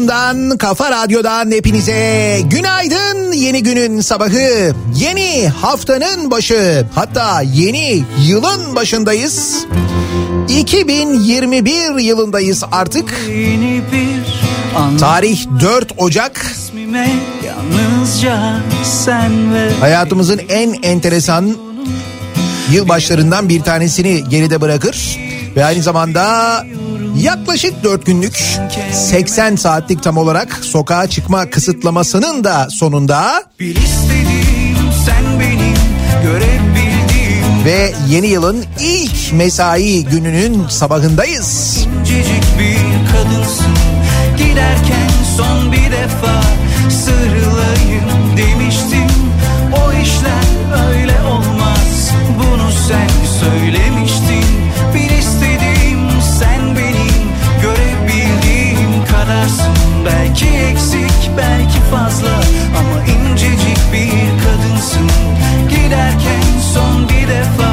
radyosundan, kafa radyodan hepinize günaydın. Yeni günün sabahı, yeni haftanın başı, hatta yeni yılın başındayız. 2021 yılındayız artık. Tarih 4 Ocak. Hayatımızın en enteresan yılbaşlarından bir tanesini geride bırakır. Ve aynı zamanda yaklaşık 4 günlük 80 saatlik tam olarak sokağa çıkma kısıtlamasının da sonunda ve yeni yılın ilk mesai gününün sabahındayız. incecik bir kadınsın. Giderken son bir defa sarılayım demiştim. O işler öyle olmaz. Bunu sen söylemiştin belki eksik belki fazla ama incecik bir kadınsın. Giderken son bir defa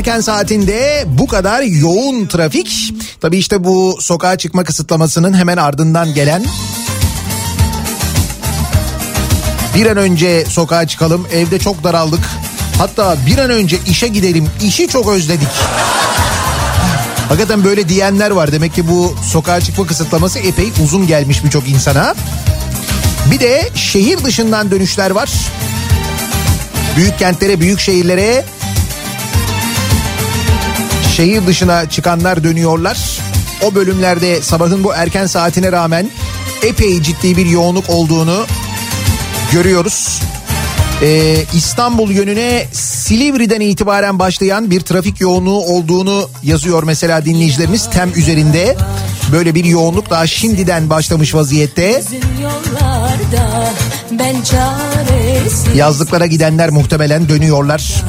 erken saatinde bu kadar yoğun trafik. Tabii işte bu sokağa çıkma kısıtlamasının hemen ardından gelen bir an önce sokağa çıkalım evde çok daraldık. Hatta bir an önce işe gidelim işi çok özledik. Hakikaten böyle diyenler var. Demek ki bu sokağa çıkma kısıtlaması epey uzun gelmiş birçok insana. Bir de şehir dışından dönüşler var. Büyük kentlere, büyük şehirlere şehir dışına çıkanlar dönüyorlar. O bölümlerde sabahın bu erken saatine rağmen epey ciddi bir yoğunluk olduğunu görüyoruz. Ee, İstanbul yönüne Silivri'den itibaren başlayan bir trafik yoğunluğu olduğunu yazıyor mesela dinleyicilerimiz tem üzerinde. Böyle bir yoğunluk daha şimdiden başlamış vaziyette. Yollarda Yazlıklara gidenler muhtemelen dönüyorlar.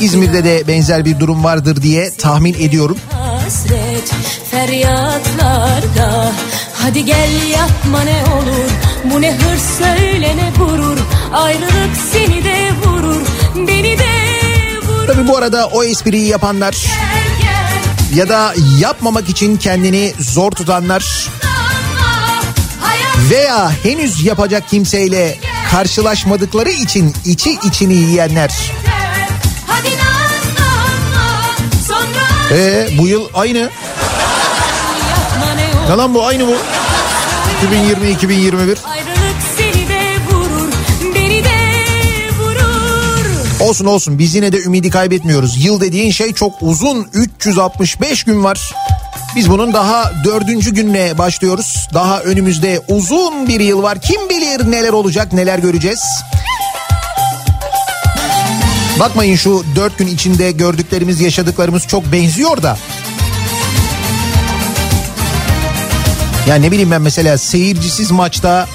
İzmir'de de benzer bir durum vardır diye tahmin ediyorum. hasret feryatlarda. Hadi gel yapma ne olur. Bu ne hırs söyle ne gurur. Ayrılık seni de vurur. Beni de vurur. Tabi bu arada o espriyi yapanlar Gel gel. ya da yapmamak için kendini zor tutanlar veya henüz yapacak kimseyle karşılaşmadıkları için içi içini yiyenler. gel Hadi nazlanma Sonra E bu yıl aynı. ne lan bu aynı bu. 2020-2021. Ayrılık seni de vurur Beni de vurur Olsun olsun biz yine de ümidi kaybetmiyoruz. Yıl dediğin şey çok uzun 365 gün var. Biz bunun daha dördüncü gününe başlıyoruz. Daha önümüzde uzun bir yıl var. Kim bilir neler olacak neler göreceğiz. Bakmayın şu dört gün içinde gördüklerimiz yaşadıklarımız çok benziyor da. Ya ne bileyim ben mesela seyircisiz maçta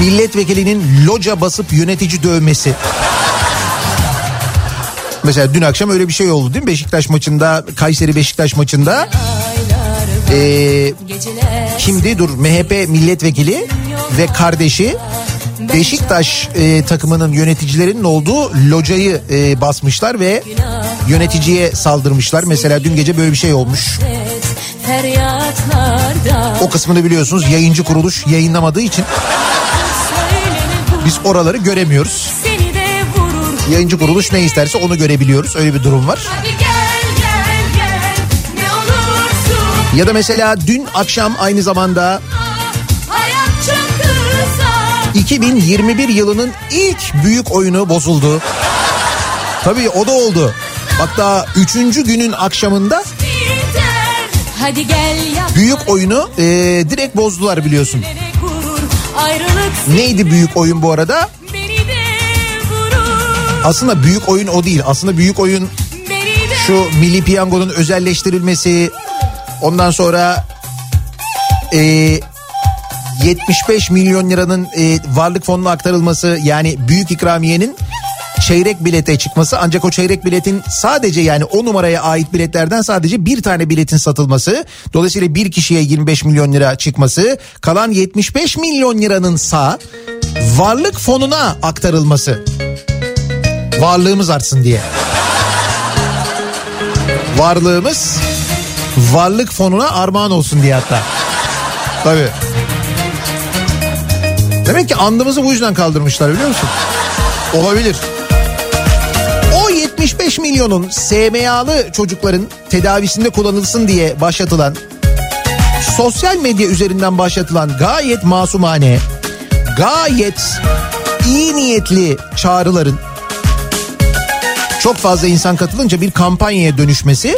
milletvekilinin loca basıp yönetici dövmesi. Mesela dün akşam öyle bir şey oldu değil mi? Beşiktaş maçında, Kayseri Beşiktaş maçında. Ee, kimdi? Dur MHP milletvekili ve kardeşi Beşiktaş e, takımının yöneticilerinin olduğu locayı e, basmışlar ve yöneticiye saldırmışlar. Mesela dün gece böyle bir şey olmuş. O kısmını biliyorsunuz yayıncı kuruluş yayınlamadığı için biz oraları göremiyoruz. seni Yayıncı kuruluş ne isterse onu görebiliyoruz. Öyle bir durum var. Ya da mesela dün akşam aynı zamanda Hayat çok kısa 2021 yılının ilk büyük oyunu bozuldu. Tabii o da oldu. Hatta üçüncü günün akşamında büyük oyunu e, direkt bozdular biliyorsun. Neydi büyük oyun bu arada? Aslında büyük oyun o değil. Aslında büyük oyun şu milli piyangonun özelleştirilmesi ondan sonra e, 75 milyon liranın e, varlık fonuna aktarılması yani büyük ikramiyenin çeyrek bilete çıkması ancak o çeyrek biletin sadece yani o numaraya ait biletlerden sadece bir tane biletin satılması dolayısıyla bir kişiye 25 milyon lira çıkması kalan 75 milyon liranın sağ varlık fonuna aktarılması varlığımız artsın diye varlığımız varlık fonuna armağan olsun diye hatta. Tabii. Demek ki andımızı bu yüzden kaldırmışlar biliyor musun? Olabilir. O 75 milyonun SMA'lı çocukların tedavisinde kullanılsın diye başlatılan sosyal medya üzerinden başlatılan gayet masumane, gayet iyi niyetli çağrıların çok fazla insan katılınca bir kampanyaya dönüşmesi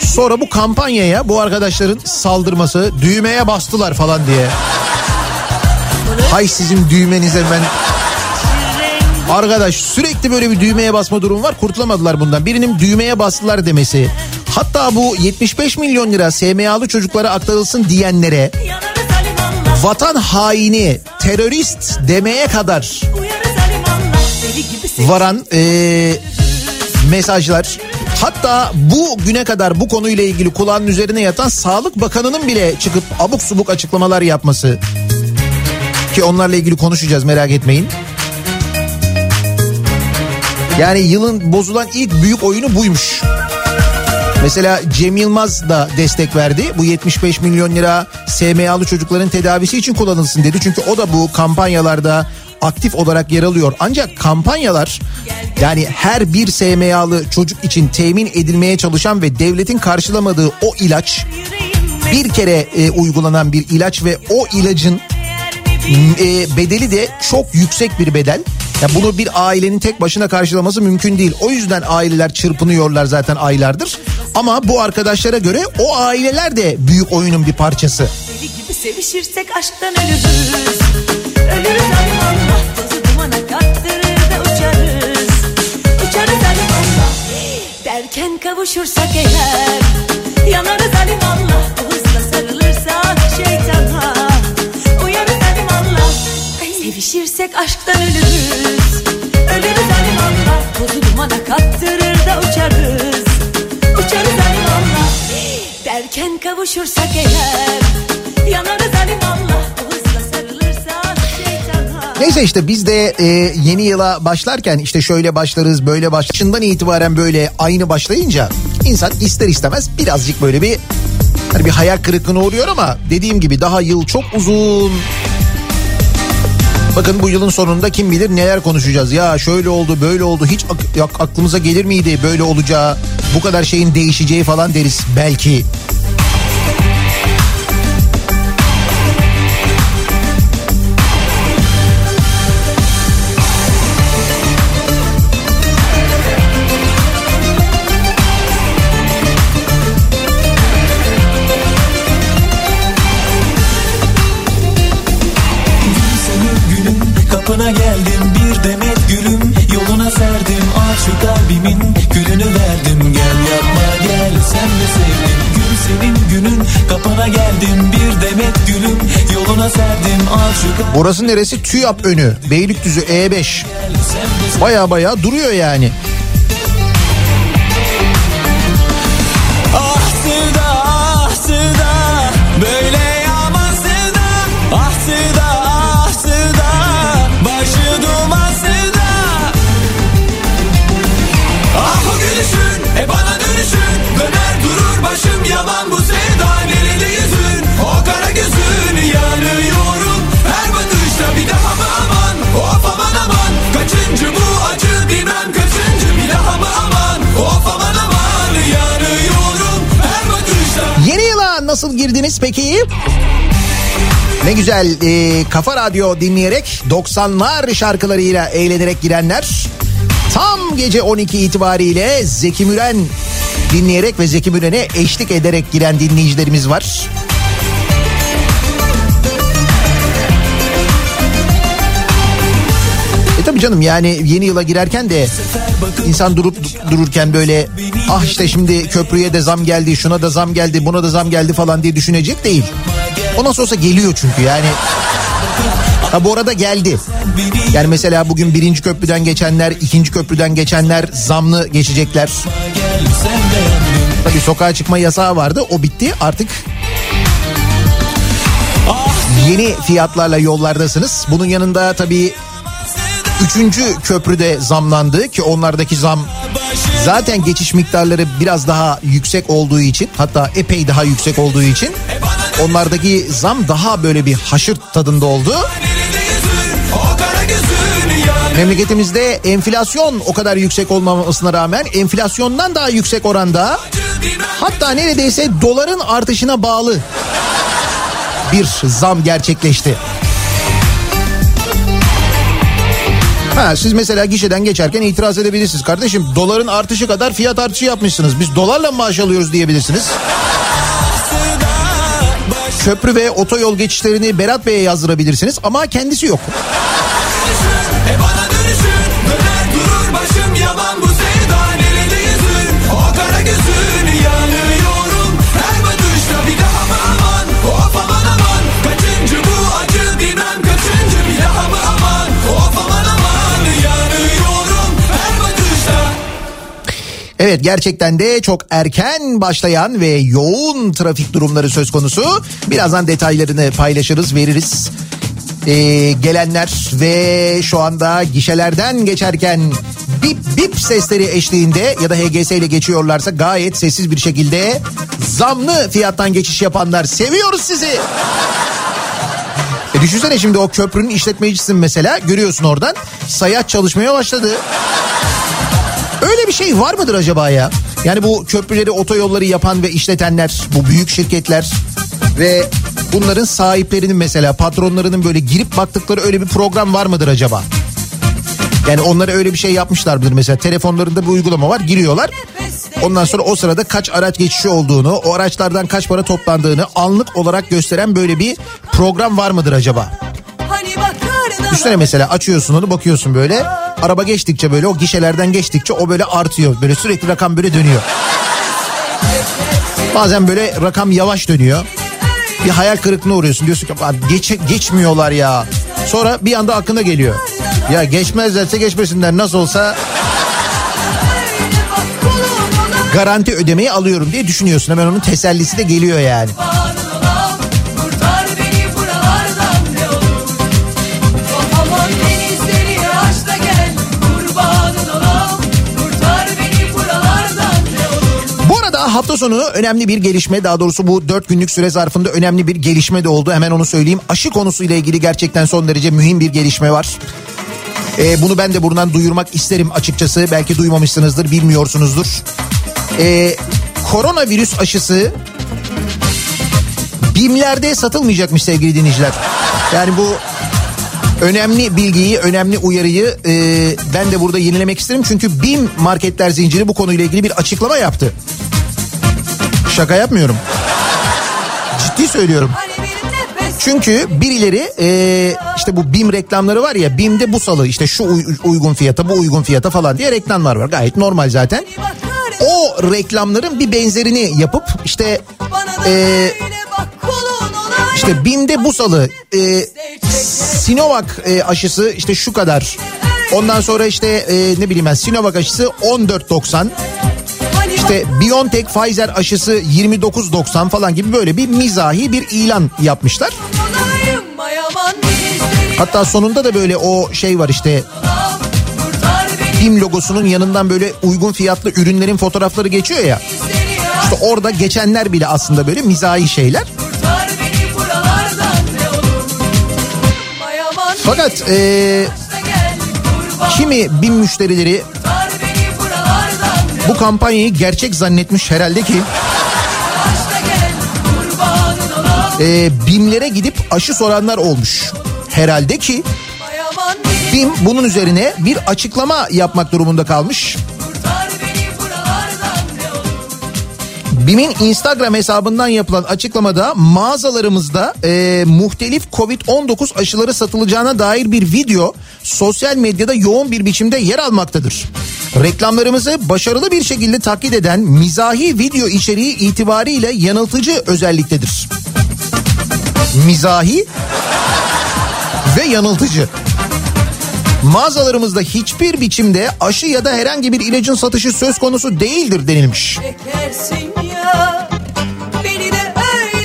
sonra bu kampanyaya bu arkadaşların saldırması düğmeye bastılar falan diye. Hay sizin düğmenize ben Arkadaş sürekli böyle bir düğmeye basma durum var kurtulamadılar bundan. Birinin düğmeye bastılar demesi. Hatta bu 75 milyon lira SMA'lı çocuklara aktarılsın diyenlere vatan haini, terörist demeye kadar varan e, mesajlar. Hatta bu güne kadar bu konuyla ilgili kulağının üzerine yatan Sağlık Bakanı'nın bile çıkıp abuk subuk açıklamalar yapması. Ki onlarla ilgili konuşacağız merak etmeyin. Yani yılın bozulan ilk büyük oyunu buymuş. Mesela Cem Yılmaz da destek verdi. Bu 75 milyon lira SMA'lı çocukların tedavisi için kullanılsın dedi. Çünkü o da bu kampanyalarda aktif olarak yer alıyor. Ancak kampanyalar yani her bir SMA'lı çocuk için temin edilmeye çalışan ve devletin karşılamadığı o ilaç bir kere e, uygulanan bir ilaç ve o ilacın e, bedeli de çok yüksek bir bedel. Ya bunu bir ailenin tek başına karşılaması mümkün değil. O yüzden aileler çırpınıyorlar zaten aylardır. Ama bu arkadaşlara göre o aileler de büyük oyunun bir parçası. Deli gibi sevişirsek aşktan ölürüz. Derken kavuşursak eğer. Yanarız alim Allah bu hızla sarılırsak şeytana. Uyarız alim Allah sevişirsek aşktan ölürüz. Ölürüz alim Allah tozu dumana kattırır da uçarız. Uçarız alim Allah derken kavuşursak eğer. Yanarız alim Allah Neyse işte biz de e, yeni yıla başlarken işte şöyle başlarız böyle başından itibaren böyle aynı başlayınca insan ister istemez birazcık böyle bir hani bir hayal kırıklığına uğruyor ama dediğim gibi daha yıl çok uzun. Bakın bu yılın sonunda kim bilir neler konuşacağız. Ya şöyle oldu böyle oldu hiç ak- aklımıza gelir miydi böyle olacağı bu kadar şeyin değişeceği falan deriz belki. senin Kapına geldim bir demet gülüm Yoluna serdim al şu kalbimin Gülünü verdim gel yapma gel Sen de sevdim gün senin günün Kapına geldim bir demet gülüm Yoluna serdim al şu kalbimin Burası neresi? TÜYAP önü. Beylikdüzü E5. Sen de Baya baya duruyor yani. Nasıl girdiniz peki? Ne güzel e, Kafa Radyo dinleyerek 90'lar şarkılarıyla eğlenerek girenler. Tam gece 12 itibariyle Zeki Müren dinleyerek ve Zeki Müren'e eşlik ederek giren dinleyicilerimiz var. Tabii canım yani yeni yıla girerken de insan durup dururken böyle ah işte şimdi köprüye de zam geldi, şuna da zam geldi, buna da zam geldi falan diye düşünecek değil. O nasıl olsa geliyor çünkü yani. Ha bu arada geldi. Yani mesela bugün birinci köprüden geçenler, ikinci köprüden geçenler zamlı geçecekler. Tabii sokağa çıkma yasağı vardı o bitti artık yeni fiyatlarla yollardasınız. Bunun yanında tabii üçüncü köprüde zamlandı ki onlardaki zam zaten geçiş miktarları biraz daha yüksek olduğu için hatta epey daha yüksek olduğu için onlardaki zam daha böyle bir haşırt tadında oldu. Memleketimizde enflasyon o kadar yüksek olmamasına rağmen enflasyondan daha yüksek oranda hatta neredeyse doların artışına bağlı bir zam gerçekleşti. Ha, siz mesela gişeden geçerken itiraz edebilirsiniz. Kardeşim doların artışı kadar fiyat artışı yapmışsınız. Biz dolarla maaş alıyoruz diyebilirsiniz. Köprü ve otoyol geçişlerini Berat Bey'e yazdırabilirsiniz ama kendisi yok. E bana dönüşün Evet gerçekten de çok erken başlayan ve yoğun trafik durumları söz konusu. Birazdan detaylarını paylaşırız, veririz. Ee, gelenler ve şu anda gişelerden geçerken bip bip sesleri eşliğinde ya da HGS ile geçiyorlarsa gayet sessiz bir şekilde zamlı fiyattan geçiş yapanlar seviyoruz sizi. E düşünsene şimdi o köprünün işletmecisisin mesela görüyorsun oradan sayaç çalışmaya başladı. Öyle bir şey var mıdır acaba ya? Yani bu köprüleri, otoyolları yapan ve işletenler, bu büyük şirketler ve bunların sahiplerinin mesela patronlarının böyle girip baktıkları öyle bir program var mıdır acaba? Yani onlara öyle bir şey yapmışlardır mesela telefonlarında bir uygulama var giriyorlar. Ondan sonra o sırada kaç araç geçişi olduğunu, o araçlardan kaç para toplandığını anlık olarak gösteren böyle bir program var mıdır acaba? Hani Düşünsene mesela açıyorsun onu bakıyorsun böyle. Araba geçtikçe böyle o gişelerden geçtikçe o böyle artıyor. Böyle sürekli rakam böyle dönüyor. Bazen böyle rakam yavaş dönüyor. Bir hayal kırıklığına uğruyorsun. Diyorsun ki "Abi geç, geçmiyorlar ya. Sonra bir anda aklına geliyor. Ya geçmezlerse geçmesinler nasıl olsa garanti ödemeyi alıyorum diye düşünüyorsun. Hemen onun tesellisi de geliyor yani. Hafta sonu önemli bir gelişme daha doğrusu bu 4 günlük süre zarfında önemli bir gelişme de oldu. Hemen onu söyleyeyim. Aşı konusuyla ilgili gerçekten son derece mühim bir gelişme var. Ee, bunu ben de buradan duyurmak isterim açıkçası. Belki duymamışsınızdır, bilmiyorsunuzdur. Ee, koronavirüs aşısı BİM'lerde satılmayacakmış sevgili dinleyiciler. Yani bu önemli bilgiyi, önemli uyarıyı e, ben de burada yenilemek isterim. Çünkü BİM marketler zinciri bu konuyla ilgili bir açıklama yaptı. Şaka yapmıyorum. Ciddi söylüyorum. Çünkü birileri e, işte bu BİM reklamları var ya BİM'de bu salı işte şu uy- uygun fiyata bu uygun fiyata falan diye reklamlar var. Gayet normal zaten. O reklamların bir benzerini yapıp işte e, işte BİM'de bu salı e, Sinovac e, aşısı işte şu kadar. Ondan sonra işte e, ne bileyim ben Sinovac aşısı 14.90. İşte BioNTech Pfizer aşısı 29.90 falan gibi böyle bir mizahi bir ilan yapmışlar. Hatta sonunda da böyle o şey var işte BİM logosunun yanından böyle uygun fiyatlı ürünlerin fotoğrafları geçiyor ya. İşte orada geçenler bile aslında böyle mizahi şeyler. Fakat e, Kurban kimi BİM müşterileri bu kampanyayı gerçek zannetmiş herhalde ki e, BİM'lere gidip aşı soranlar olmuş. Herhalde ki BİM bunun üzerine bir açıklama yapmak durumunda kalmış. BİM'in Instagram hesabından yapılan açıklamada mağazalarımızda e, muhtelif Covid-19 aşıları satılacağına dair bir video sosyal medyada yoğun bir biçimde yer almaktadır. Reklamlarımızı başarılı bir şekilde taklit eden mizahi video içeriği itibariyle yanıltıcı özelliktedir. Mizahi ve yanıltıcı. Mağazalarımızda hiçbir biçimde aşı ya da herhangi bir ilacın satışı söz konusu değildir denilmiş. Ya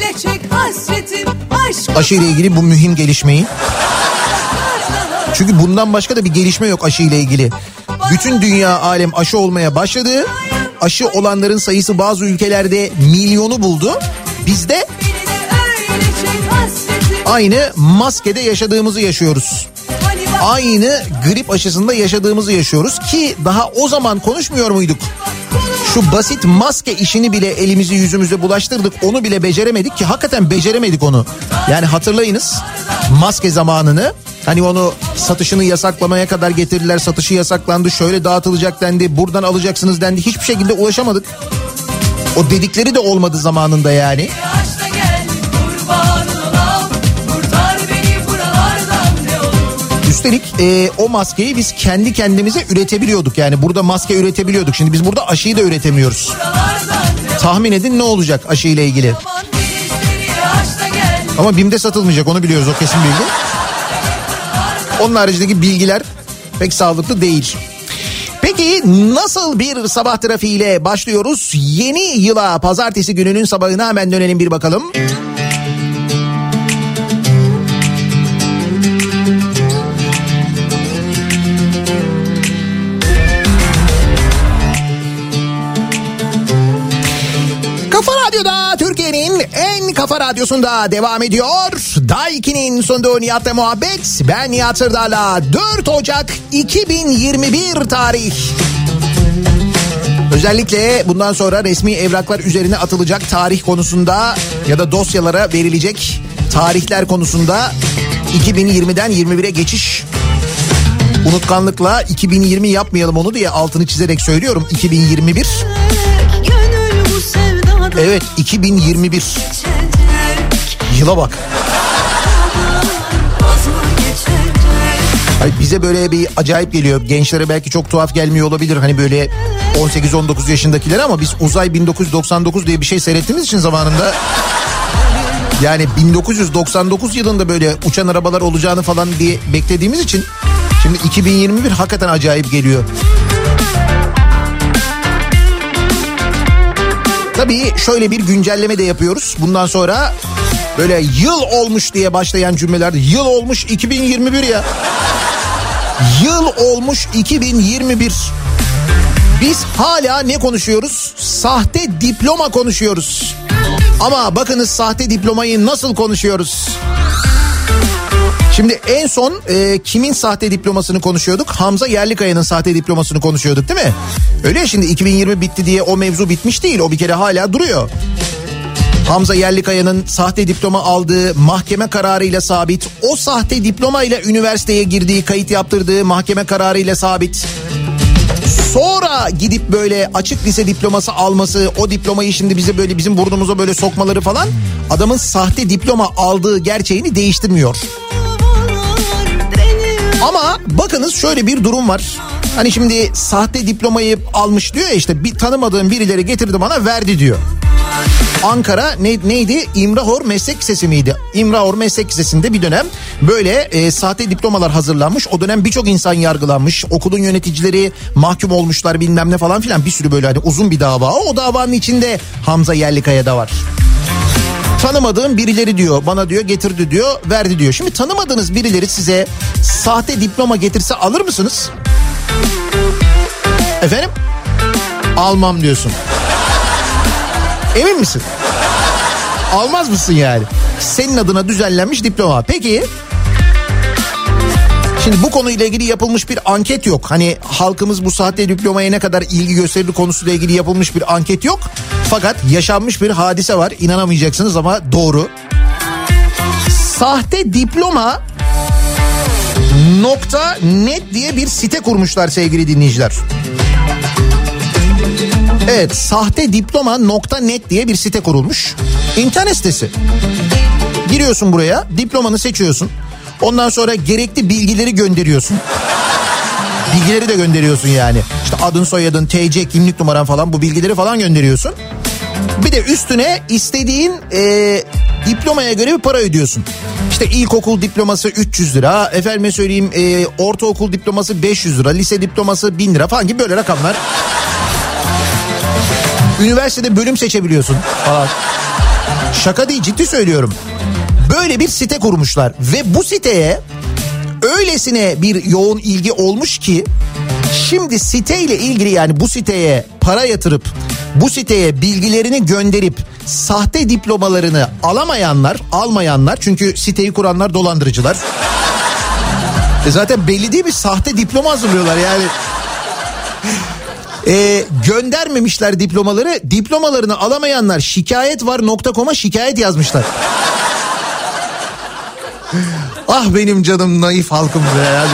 de çek aşı ile ilgili bu mühim gelişmeyi. Çünkü bundan başka da bir gelişme yok aşı ile ilgili. Bütün dünya alem aşı olmaya başladı. Aşı olanların sayısı bazı ülkelerde milyonu buldu. Bizde aynı maskede yaşadığımızı yaşıyoruz. Aynı grip aşısında yaşadığımızı yaşıyoruz ki daha o zaman konuşmuyor muyduk? Şu basit maske işini bile elimizi yüzümüze bulaştırdık. Onu bile beceremedik ki hakikaten beceremedik onu. Yani hatırlayınız maske zamanını. Hani onu satışını yasaklamaya kadar getirdiler. Satışı yasaklandı. Şöyle dağıtılacak dendi. Buradan alacaksınız dendi. Hiçbir şekilde ulaşamadık. O dedikleri de olmadı zamanında yani. Üstelik e, o maskeyi biz kendi kendimize üretebiliyorduk. Yani burada maske üretebiliyorduk. Şimdi biz burada aşıyı da üretemiyoruz. Tahmin edin ne olacak aşı ile ilgili. Ama BİM'de satılmayacak onu biliyoruz o kesin bilgi. Onun haricindeki bilgiler pek sağlıklı değil. Peki nasıl bir sabah trafiğiyle başlıyoruz? Yeni yıla pazartesi gününün sabahına hemen dönelim bir bakalım. Kafa kafa radyosunda devam ediyor. Daiki'nin sunduğu Nihat'la muhabbet. Ben Nihat Sırdar'la 4 Ocak 2021 tarih. Özellikle bundan sonra resmi evraklar üzerine atılacak tarih konusunda ya da dosyalara verilecek tarihler konusunda 2020'den 21'e geçiş unutkanlıkla 2020 yapmayalım onu diye altını çizerek söylüyorum 2021 Gönül bu sevdadan evet 2021 geçecek yıla bak Ay bize böyle bir acayip geliyor. Gençlere belki çok tuhaf gelmiyor olabilir. Hani böyle 18-19 yaşındakiler ama biz Uzay 1999 diye bir şey seyrettiğimiz için zamanında yani 1999 yılında böyle uçan arabalar olacağını falan diye beklediğimiz için şimdi 2021 hakikaten acayip geliyor. Tabii şöyle bir güncelleme de yapıyoruz. Bundan sonra böyle yıl olmuş diye başlayan cümleler yıl olmuş 2021 ya. Yıl olmuş 2021. Biz hala ne konuşuyoruz? Sahte diploma konuşuyoruz. Ama bakınız sahte diplomayı nasıl konuşuyoruz? Şimdi en son e, kimin sahte diplomasını konuşuyorduk? Hamza Yerlikaya'nın sahte diplomasını konuşuyorduk değil mi? Öyle ya şimdi 2020 bitti diye o mevzu bitmiş değil. O bir kere hala duruyor. Hamza Yerlikaya'nın sahte diploma aldığı mahkeme kararıyla sabit. O sahte diplomayla üniversiteye girdiği, kayıt yaptırdığı mahkeme kararıyla sabit. Sonra gidip böyle açık lise diploması alması, o diplomayı şimdi bize böyle bizim burnumuza böyle sokmaları falan adamın sahte diploma aldığı gerçeğini değiştirmiyor. Ama bakınız şöyle bir durum var. Hani şimdi sahte diplomayı almış diyor ya işte bir tanımadığım birileri getirdi bana verdi diyor. Ankara ne, neydi? İmrahor Meslek Lisesi miydi? İmrahor Meslek Lisesi'nde bir dönem böyle e, sahte diplomalar hazırlanmış. O dönem birçok insan yargılanmış. Okulun yöneticileri mahkum olmuşlar bilmem ne falan filan. Bir sürü böyle hani uzun bir dava. O davanın içinde Hamza Yerlikaya da var. Tanımadığım birileri diyor bana diyor getirdi diyor verdi diyor. Şimdi tanımadığınız birileri size sahte diploma getirse alır mısınız? Efendim? Almam diyorsun. Emin misin? Almaz mısın yani? Senin adına düzenlenmiş diploma. Peki Şimdi bu konuyla ilgili yapılmış bir anket yok. Hani halkımız bu sahte diplomaya ne kadar ilgi gösterir konusuyla ilgili yapılmış bir anket yok. Fakat yaşanmış bir hadise var. İnanamayacaksınız ama doğru. Sahte diploma nokta net diye bir site kurmuşlar sevgili dinleyiciler. Evet sahte diploma nokta net diye bir site kurulmuş. İnternet sitesi. Giriyorsun buraya diplomanı seçiyorsun. Ondan sonra gerekli bilgileri gönderiyorsun. Bilgileri de gönderiyorsun yani. İşte adın soyadın TC kimlik numaran falan bu bilgileri falan gönderiyorsun. Bir de üstüne istediğin e, diplomaya göre bir para ödüyorsun. İşte ilkokul diploması 300 lira, efendime söyleyeyim e, ortaokul diploması 500 lira, lise diploması 1000 lira falan gibi böyle rakamlar. Üniversitede bölüm seçebiliyorsun falan. Şaka değil ciddi söylüyorum. Böyle bir site kurmuşlar ve bu siteye öylesine bir yoğun ilgi olmuş ki şimdi siteyle ilgili yani bu siteye para yatırıp bu siteye bilgilerini gönderip sahte diplomalarını alamayanlar, almayanlar çünkü siteyi kuranlar dolandırıcılar. E zaten belli değil mi? Sahte diploma hazırlıyorlar yani. Ee, göndermemişler diplomaları. Diplomalarını alamayanlar şikayet var nokta.com'a şikayet yazmışlar. ah benim canım naif halkım be yani.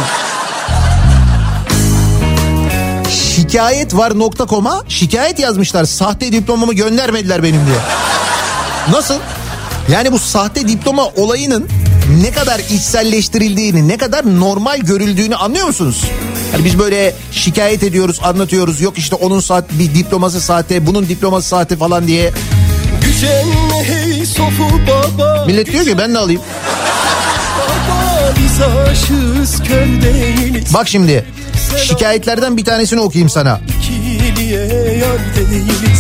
Şikayet var nokta.com'a şikayet yazmışlar. Sahte diplomamı göndermediler benim diye. Nasıl? Yani bu sahte diploma olayının ne kadar içselleştirildiğini, ne kadar normal görüldüğünü anlıyor musunuz? Hani biz böyle şikayet ediyoruz, anlatıyoruz. Yok işte onun saat bir diploması sahte, bunun diploması sahte falan diye. Hey baba Millet diyor ki ben de alayım. Baba Bak şimdi şikayetlerden bir tanesini okuyayım sana.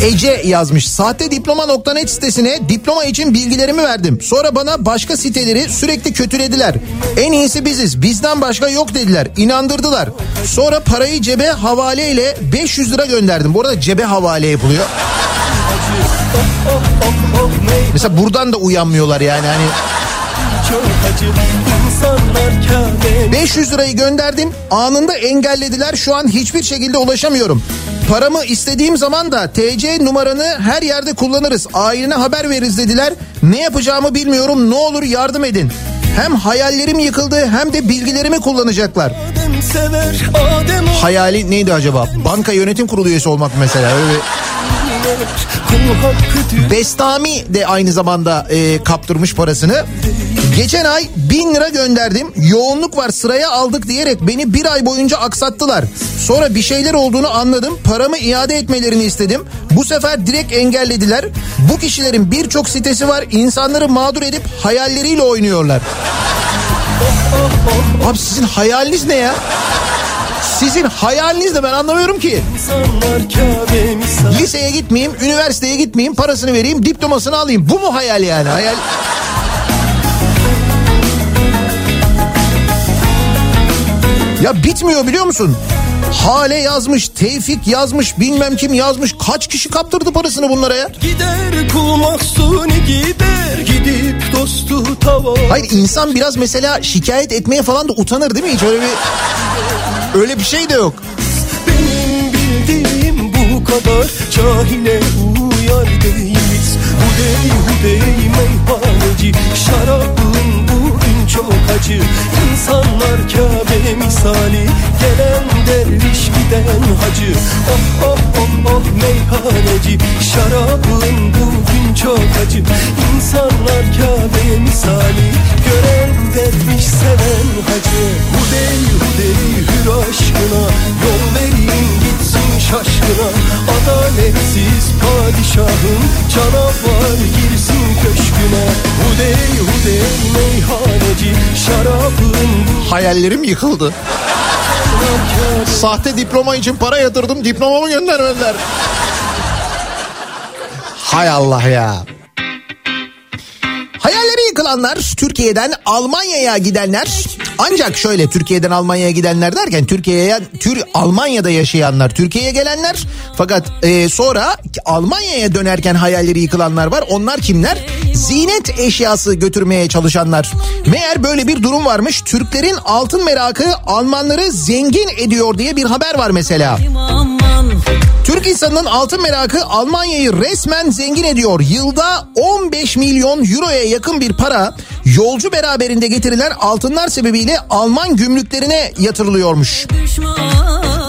Ece yazmış. Sahte diploma.net sitesine diploma için bilgilerimi verdim. Sonra bana başka siteleri sürekli kötülediler. En iyisi biziz. Bizden başka yok dediler. İnandırdılar. Sonra parayı cebe havale ile 500 lira gönderdim. Bu arada cebe havale yapılıyor. Mesela buradan da uyanmıyorlar yani hani çok acı İnsanlar kâme 500 lirayı gönderdim anında engellediler şu an hiçbir şekilde ulaşamıyorum. Paramı istediğim zaman da TC numaranı her yerde kullanırız. Ailene haber veririz dediler. Ne yapacağımı bilmiyorum ne olur yardım edin. Hem hayallerim yıkıldı hem de bilgilerimi kullanacaklar. Adem sever Adem Hayali neydi acaba? Banka yönetim kurulu üyesi olmak mesela. Öyle Bestami de aynı zamanda e, kaptırmış parasını. Geçen ay bin lira gönderdim. Yoğunluk var sıraya aldık diyerek beni bir ay boyunca aksattılar. Sonra bir şeyler olduğunu anladım. Paramı iade etmelerini istedim. Bu sefer direkt engellediler. Bu kişilerin birçok sitesi var. İnsanları mağdur edip hayalleriyle oynuyorlar. Abi sizin hayaliniz ne ya? Sizin hayaliniz ne ben anlamıyorum ki. Liseye gitmeyeyim, üniversiteye gitmeyeyim, parasını vereyim, diplomasını alayım. Bu mu hayal yani? Hayal... Ya bitmiyor biliyor musun? Hale yazmış, Tevfik yazmış, bilmem kim yazmış. Kaç kişi kaptırdı parasını bunlara ya? Gider kul mahzuni gider Gidip dostu tava Hayır insan biraz mesela şikayet etmeye falan da utanır değil mi? Hiç öyle bir... Öyle bir şey de yok. Benim bildiğim bu kadar Cahile uyar değiliz Hudey hudey meyhaneci bugün çok acı. İnsanlar Kabe misali Gelen derviş giden hacı. Oh oh oh oh meyhaneci Şarabın bugün çok acı. İnsanlar Kabe misali Gören derviş seven hacı. Hudey hudey hür aşkına Yol verin şaşkına Adaletsiz padişahın Canavar girsin köşküne Hudey hudey meyhaneci Şarabın Hayallerim yıkıldı. Sahte diploma için para yatırdım diplomamı göndermediler. Hay Allah ya. Hayalleri yıkılanlar Türkiye'den Almanya'ya gidenler ancak şöyle Türkiye'den Almanya'ya gidenler derken Türkiye'ye Tür Almanya'da yaşayanlar Türkiye'ye gelenler fakat e, sonra Almanya'ya dönerken hayalleri yıkılanlar var onlar kimler? Zinet eşyası götürmeye çalışanlar. Meğer böyle bir durum varmış Türklerin altın merakı Almanları zengin ediyor diye bir haber var mesela. Türk insanının altın merakı Almanya'yı resmen zengin ediyor. Yılda 15 milyon euroya yakın bir para yolcu beraberinde getirilen altınlar sebebiyle Alman gümrüklerine yatırılıyormuş.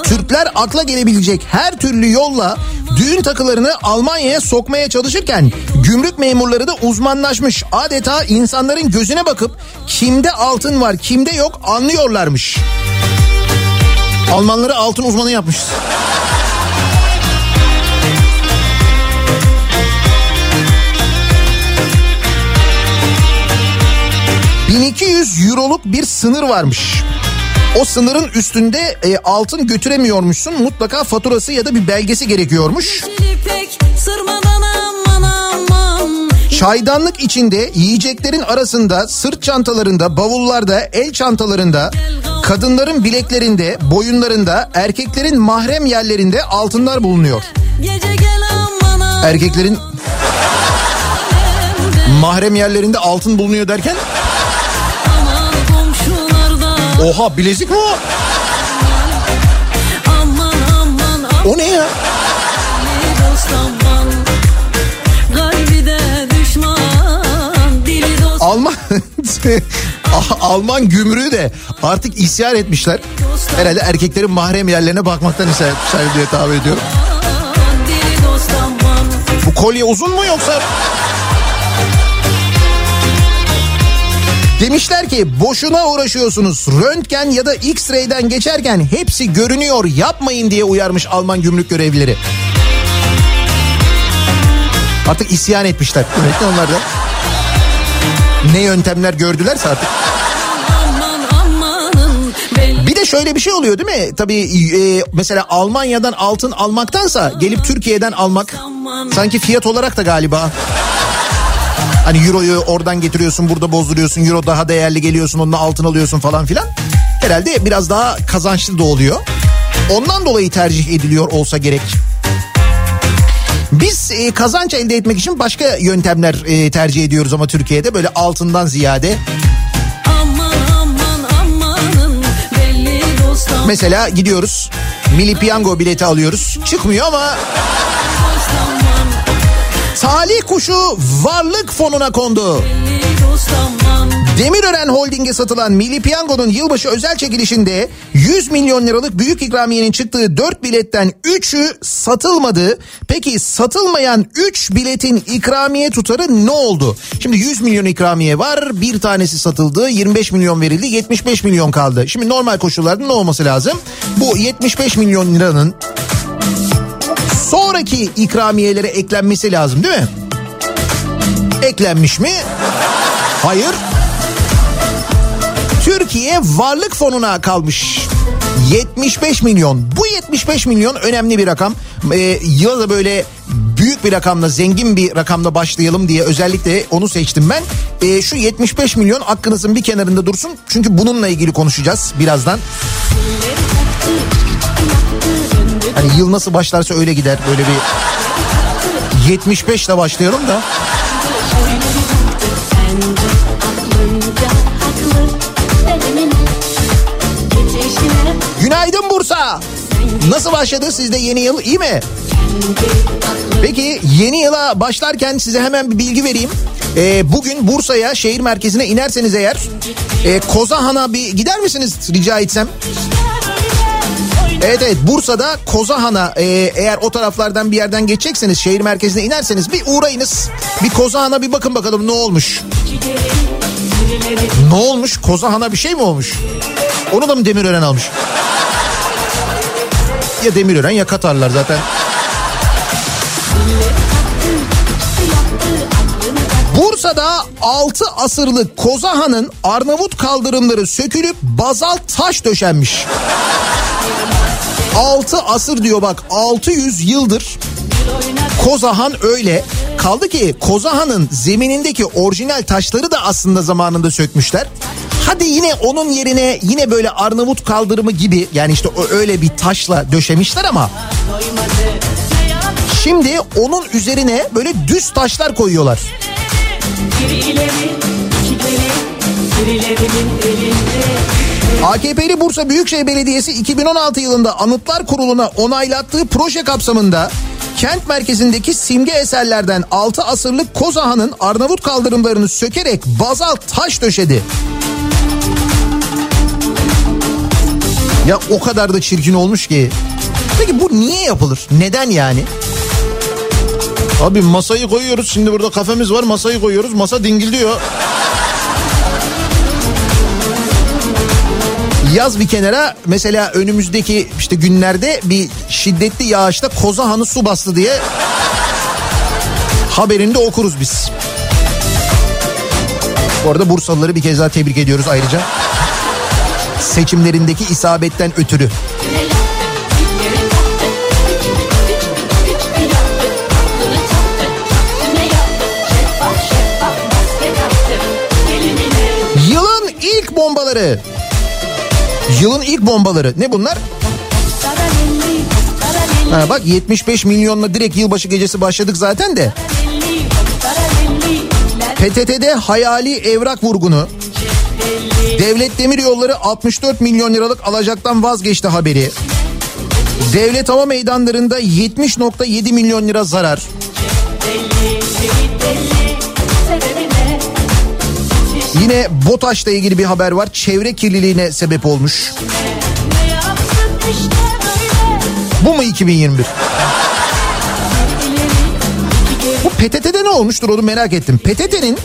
Türkler akla gelebilecek her türlü yolla düğün takılarını Almanya'ya sokmaya çalışırken gümrük memurları da uzmanlaşmış. Adeta insanların gözüne bakıp kimde altın var kimde yok anlıyorlarmış. Almanları altın uzmanı yapmışız. ...1200 euroluk bir sınır varmış. O sınırın üstünde e, altın götüremiyormuşsun. Mutlaka faturası ya da bir belgesi gerekiyormuş. Çaydanlık içinde yiyeceklerin arasında sırt çantalarında, bavullarda, el çantalarında, kadınların bileklerinde, boyunlarında, erkeklerin mahrem yerlerinde altınlar bulunuyor. Erkeklerin mahrem yerlerinde altın bulunuyor derken oha bilezik mi o? Aman aman O ne ya? Alman Alman gümrüğü de artık isyan etmişler. Herhalde erkeklerin mahrem yerlerine bakmaktan isyan etmişler diye tahmin ediyorum. Bu kolye uzun mu yoksa? Demişler ki boşuna uğraşıyorsunuz. Röntgen ya da X-ray'den geçerken hepsi görünüyor yapmayın diye uyarmış Alman gümrük görevlileri. Artık isyan etmişler. Demek ki onlar da ne yöntemler gördülerse artık. Bir de şöyle bir şey oluyor değil mi? Tabii e, mesela Almanya'dan altın almaktansa gelip Türkiye'den almak sanki fiyat olarak da galiba. Hani euroyu oradan getiriyorsun burada bozduruyorsun euro daha değerli geliyorsun onunla altın alıyorsun falan filan. Herhalde biraz daha kazançlı da oluyor. Ondan dolayı tercih ediliyor olsa gerek. Biz e, kazanç elde etmek için başka yöntemler e, tercih ediyoruz ama Türkiye'de böyle altından ziyade. Aman aman amanın Mesela gidiyoruz milli piyango bileti alıyoruz çıkmıyor ama talih kuşu varlık fonuna kondu. Demirören Holding'e satılan Milli Piyango'nun yılbaşı özel çekilişinde 100 milyon liralık büyük ikramiyenin çıktığı 4 biletten 3'ü satılmadı. Peki satılmayan 3 biletin ikramiye tutarı ne oldu? Şimdi 100 milyon ikramiye var. Bir tanesi satıldı. 25 milyon verildi. 75 milyon kaldı. Şimdi normal koşullarda ne olması lazım? Bu 75 milyon liranın sonraki ikramiyelere eklenmesi lazım değil mi? Eklenmiş mi? Hayır. Türkiye Varlık Fonu'na kalmış. 75 milyon. Bu 75 milyon önemli bir rakam. Ee, yıla da böyle büyük bir rakamla, zengin bir rakamla başlayalım diye özellikle onu seçtim ben. Ee, şu 75 milyon aklınızın bir kenarında dursun. Çünkü bununla ilgili konuşacağız birazdan. Hani yıl nasıl başlarsa öyle gider. Böyle bir 75 ile başlayalım da. Günaydın Bursa. Nasıl başladı sizde yeni yıl iyi mi? Peki yeni yıla başlarken size hemen bir bilgi vereyim. Ee, bugün Bursa'ya şehir merkezine inerseniz eğer e, Kozahan'a bir gider misiniz rica etsem? Evet evet Bursa'da Kozahan'a e, eğer o taraflardan bir yerden geçecekseniz şehir merkezine inerseniz bir uğrayınız. Bir Kozahan'a bir bakın bakalım ne olmuş. Ne olmuş? Kozahan'a bir şey mi olmuş? Onu da mı Demirören almış? Ya Demirören ya Katarlar zaten. Bursa'da 6 asırlık Kozahan'ın Arnavut kaldırımları sökülüp bazalt taş döşenmiş. 6 asır diyor bak 600 yıldır Kozahan öyle. Kaldı ki Kozahan'ın zeminindeki orijinal taşları da aslında zamanında sökmüşler. Hadi yine onun yerine yine böyle Arnavut kaldırımı gibi yani işte öyle bir taşla döşemişler ama şimdi onun üzerine böyle düz taşlar koyuyorlar. AKP'li Bursa Büyükşehir Belediyesi 2016 yılında Anıtlar Kurulu'na onaylattığı proje kapsamında kent merkezindeki simge eserlerden 6 asırlık Kozahan'ın Arnavut kaldırımlarını sökerek bazalt taş döşedi. Ya o kadar da çirkin olmuş ki. Peki bu niye yapılır? Neden yani? Abi masayı koyuyoruz şimdi burada kafemiz var masayı koyuyoruz masa dingildiyor. Yaz bir kenara mesela önümüzdeki işte günlerde bir şiddetli yağışta Kozahan'ı su bastı diye haberinde okuruz biz. Bu arada Bursalıları bir kez daha tebrik ediyoruz ayrıca. Seçimlerindeki isabetten ötürü. Bombaları. Yılın ilk bombaları. Ne bunlar? Ha bak 75 milyonla direkt yılbaşı gecesi başladık zaten de. PTT'de hayali evrak vurgunu. Devlet Demiryolları 64 milyon liralık alacaktan vazgeçti haberi. Devlet hava meydanlarında 70.7 milyon lira zarar. Yine BOTAŞ'la ilgili bir haber var. Çevre kirliliğine sebep olmuş. Bu mu 2021? Bu PTT'de ne olmuştur onu merak ettim. PTT'nin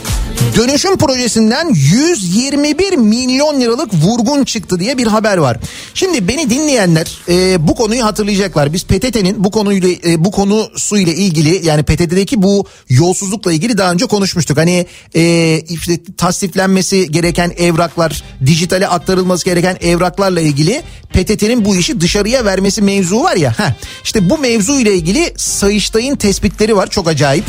dönüşüm projesinden 121 milyon liralık vurgun çıktı diye bir haber var. Şimdi beni dinleyenler e, bu konuyu hatırlayacaklar. Biz PTT'nin bu konuyla e, bu konusuyla ilgili yani PTT'deki bu yolsuzlukla ilgili daha önce konuşmuştuk. Hani e, işte tasdiflenmesi gereken evraklar, dijitale aktarılması gereken evraklarla ilgili PTT'nin bu işi dışarıya vermesi mevzu var ya. Heh, işte bu mevzu ile ilgili Sayıştay'ın tespitleri var çok acayip.